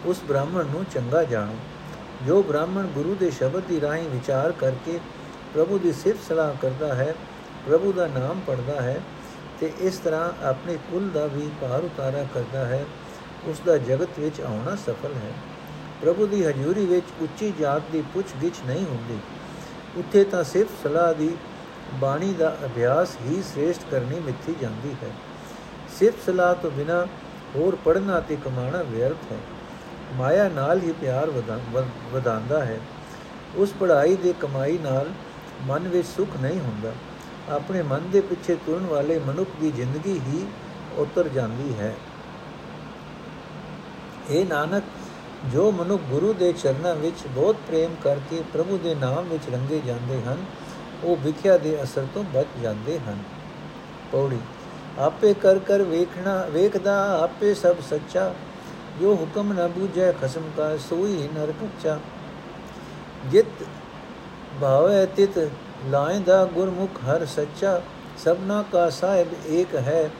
ਉਸ ਬ੍ਰਾਹਮਣ ਨੂੰ ਚੰਗਾ ਜਾਣੋ। ਜੋ ਬ੍ਰਾਹਮਣ ਗੁਰੂ ਦੇ ਸ਼ਬਦ ਦੀ ਰਾਹੀਂ ਵਿਚਾਰ ਕਰਕੇ ਪ੍ਰਭੂ ਦੀ ਸਿਫਤ ਸਲਾਹ ਕਰਦਾ ਹੈ, ਪ੍ਰਭੂ ਦਾ ਨਾਮ ਪੜਦਾ ਹੈ ਤੇ ਇਸ ਤਰ੍ਹਾਂ ਆਪਣੇ ਕੁਲ ਦਾ ਵੀ ਭਾਰ ਉਤਾਰਾ ਕਰਦਾ ਹੈ, ਉਸ ਦਾ ਜਗਤ ਵਿੱਚ ਆਉਣਾ ਸਫਲ ਹੈ। ਪ੍ਰਭੂ ਦੀ ਹਜ਼ੂਰੀ ਵਿੱਚ ਉੱਚੀ ਜਾਤ ਦੀ ਪੁੱਛ ਗਿੱਛ ਨਹੀਂ ਹੁੰਦੀ। ਉੱਥੇ ਤਾਂ ਸਿਰਫ ਸਲਾਹ ਦੀ ਬਾਣੀ ਦਾ ਅਭਿਆਸ ਹੀ ਸ੍ਰੇਸ਼ਟ ਕਰਨੀ ਮਿੱਥੀ ਜਾਂਦੀ ਹੈ। ਸਿਰਫ ਸਲਾਹ ਤੋਂ ਬਿਨਾ ਹੋਰ ਪੜਨਾ ਤੇ ਕਮਾਣਾ ਵਿਅਰਥ ਹੈ। ਮਾਇਆ ਨਾਲ ਹੀ ਪਿਆਰ ਵਧਾਉਂਦਾ ਹੈ। ਉਸ ਪੜਾਈ ਦੇ ਕਮਾਈ ਨਾਲ ਮਨ ਵਿੱਚ ਸੁਖ ਨਹੀਂ ਹੁੰਦਾ। ਆਪਣੇ ਮਨ ਦੇ ਪਿੱਛੇ ਤੁਰਨ ਵਾਲੇ ਮਨੁੱਖ ਦੀ ਜ਼ਿੰਦਗੀ ਹੀ ਉਤਰ ਜਾਂਦੀ ਹੈ। ਇਹ ਨਾਨਕ, ਜੋ ਮਨੁੱਖ ਗੁਰੂ ਦੇ ਚਰਨਾਂ ਵਿੱਚ ਬਹੁਤ ਪ੍ਰੇਮ ਕਰਕੇ ਪ੍ਰਭੂ ਦੇ ਨਾਮ ਵਿੱਚ ਰੰਗੇ ਜਾਂਦੇ ਹਨ, ਉਹ ਵਿਖਿਆ ਦੇ ਅਸਰ ਤੋਂ ਬਚ ਜਾਂਦੇ ਹਨ। ਪੌੜੀ, ਆਪੇ ਕਰ ਕਰ ਵੇਖਣਾ, ਵੇਖਦਾ ਆਪੇ ਸਭ ਸੱਚਾ, ਜੋ ਹੁਕਮ ਨਾ ਬੂਝੈ ਖਸਮ ਕਾ ਸੋਈ ਨਰ ਕੱਚਾ ਜਿਤ ਭਾਵੈ ਤਿਤ ਲਾਇਂਦਾ ਗੁਰਮੁਖ ਹਰ ਸੱਚਾ ਸਭਨਾ ਕਾ ਸਾਹਿਬ ਏਕ ਹੈ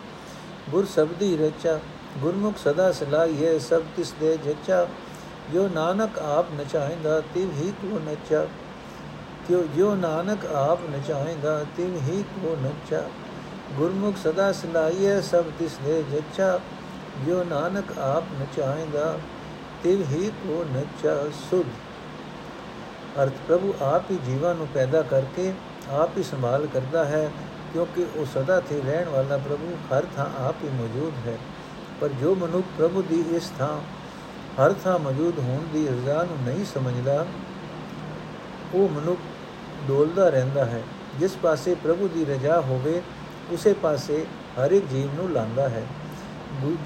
ਗੁਰ ਸਬਦੀ ਰਚਾ ਗੁਰਮੁਖ ਸਦਾ ਸਲਾਈਏ ਸਭ ਤਿਸ ਦੇ ਜਚਾ ਜੋ ਨਾਨਕ ਆਪ ਨਚਾਇਂਦਾ ਤਿਵ ਹੀ ਕੋ ਨਚਾ ਕਿਉ ਜੋ ਨਾਨਕ ਆਪ ਨਚਾਇਂਦਾ ਤਿਵ ਹੀ ਕੋ ਨਚਾ ਗੁਰਮੁਖ ਸਦਾ ਸਲਾਈਐ ਸਭ ਤਿਸ ਦੇ ਜੱਚਾ ਜੋ ਨਾਨਕ ਆਪ ਨਚਾਇਂਦਾ ਤਿਵ ਹੀ ਕੋ ਨਚਾ ਸੁਧ ਅਰਥ ਪ੍ਰਭੂ ਆਪ ਹੀ ਜੀਵਾਂ ਨੂੰ ਪੈਦਾ ਕਰਕੇ ਆਪ ਹੀ ਸੰਭਾਲ ਕਰਦਾ ਹੈ, ਕਿਉਂਕਿ ਉਹ ਸਦਾ ਤੇ ਰਹਿਣ ਵਾਲਾ ਪ੍ਰਭੂ ਹਰ ਥਾਂ ਆਪ ਹੀ ਮੌਜੂਦ ਹੈ। ਪਰ ਜੋ ਮਨੁੱਖ ਪ੍ਰਭੂ ਦੀ ਇਸ ਥਾਂ, ਹਰ ਥਾਂ ਮੌਜੂਦ ਹੋਣ ਦੀ ਰਜ਼ਾ ਨੂੰ ਨਹੀਂ ਸਮਝਦਾ, ਉਹ ਮਨੁੱਖ ਡੋਲਦਾ ਰਹਿੰਦਾ ਹੈ। ਜਿਸ ਪਾਸੇ ਪ੍ਰਭੂ ਦੀ ਰਜ਼ਾ ਹੋਵੇ, ਉਸੇ ਪਾਸੇ ਹਰ ਇੱਕ ਜੀਵ ਨੂੰ ਲਾਂਦਾ ਹੈ।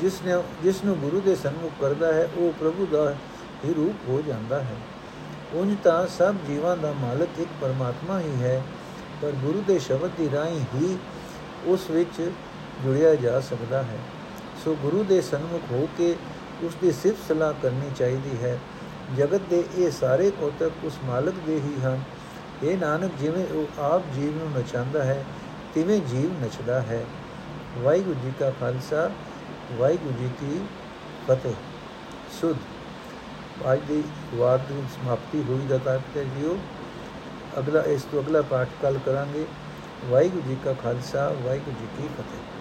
ਜਿਸ ਨੇ, ਜਿਸ ਨੂੰ ਗੁਰੂ ਦੇ ਸਨਮੁਖ ਕਰਦਾ ਹੈ, ਉਹ ਪ੍ਰਭੂ ਦਾ ਹੀ ਰੂਪ ਹੋ ਜਾਂਦਾ ਹੈ। ਉਂਝ ਤਾਂ ਸਭ ਜੀਵਾਂ ਦਾ ਮਾਲਕ ਇੱਕ ਪਰਮਾਤਮਾ ਹੀ ਹੈ, ਪਰ ਗੁਰੂ ਦੇ ਸ਼ਬਦ ਦੀ ਰਾਹੀਂ ਹੀ ਉਸ ਵਿੱਚ ਜੁੜਿਆ ਜਾ ਸਕਦਾ ਹੈ। ਸੋ ਗੁਰੂ ਦੇ ਸਨਮੁਖ ਹੋ ਕੇ ਉਸ ਦੀ ਸਿਫਤ ਸਲਾਹ ਕਰਨੀ ਚਾਹੀਦੀ ਹੈ। ਜਗਤ ਦੇ ਇਹ ਸਾਰੇ ਕੋਤਕ ਉਸ ਮਾਲਕ ਦੇ ਹੀ ਹਨ। ਇਹ ਨਾਨਕ, ਜਿਵੇਂ ਉਹ ਆਪ ਜੀਵ ਨੂੰ ਨਚਾਉਂਦਾ ਹੈ, ਤਿਵੇਂ ਜੀਵ ਨਚਦਾ ਹੈ। ਵਾਹਿਗੁਰੂ ਜੀ ਕਾ ਖਾਲਸਾ, ਵਾਹਿਗੁਰੂ ਜੀ ਕੀ ਫਤਿਹ। ਸੁਧ। ਅੱਜ ਦੀ ਵਾਰ ਦੀ ਸਮਾਪਤੀ ਹੋਈ ਦਾ ਤਾਕਤ ਜੀਓ। ਅਗਲਾ, ਇਸ ਤੋਂ ਅਗਲਾ ਪਾਠ ਕੱਲ ਕਰਾਂਗੇ। ਵਾਹਿਗੁਰੂ ਜੀ ਕਾ ਖਾਲਸਾ, ਵਾਹਿਗੁਰੂ ਜੀ ਕੀ ਫਤਿਹ।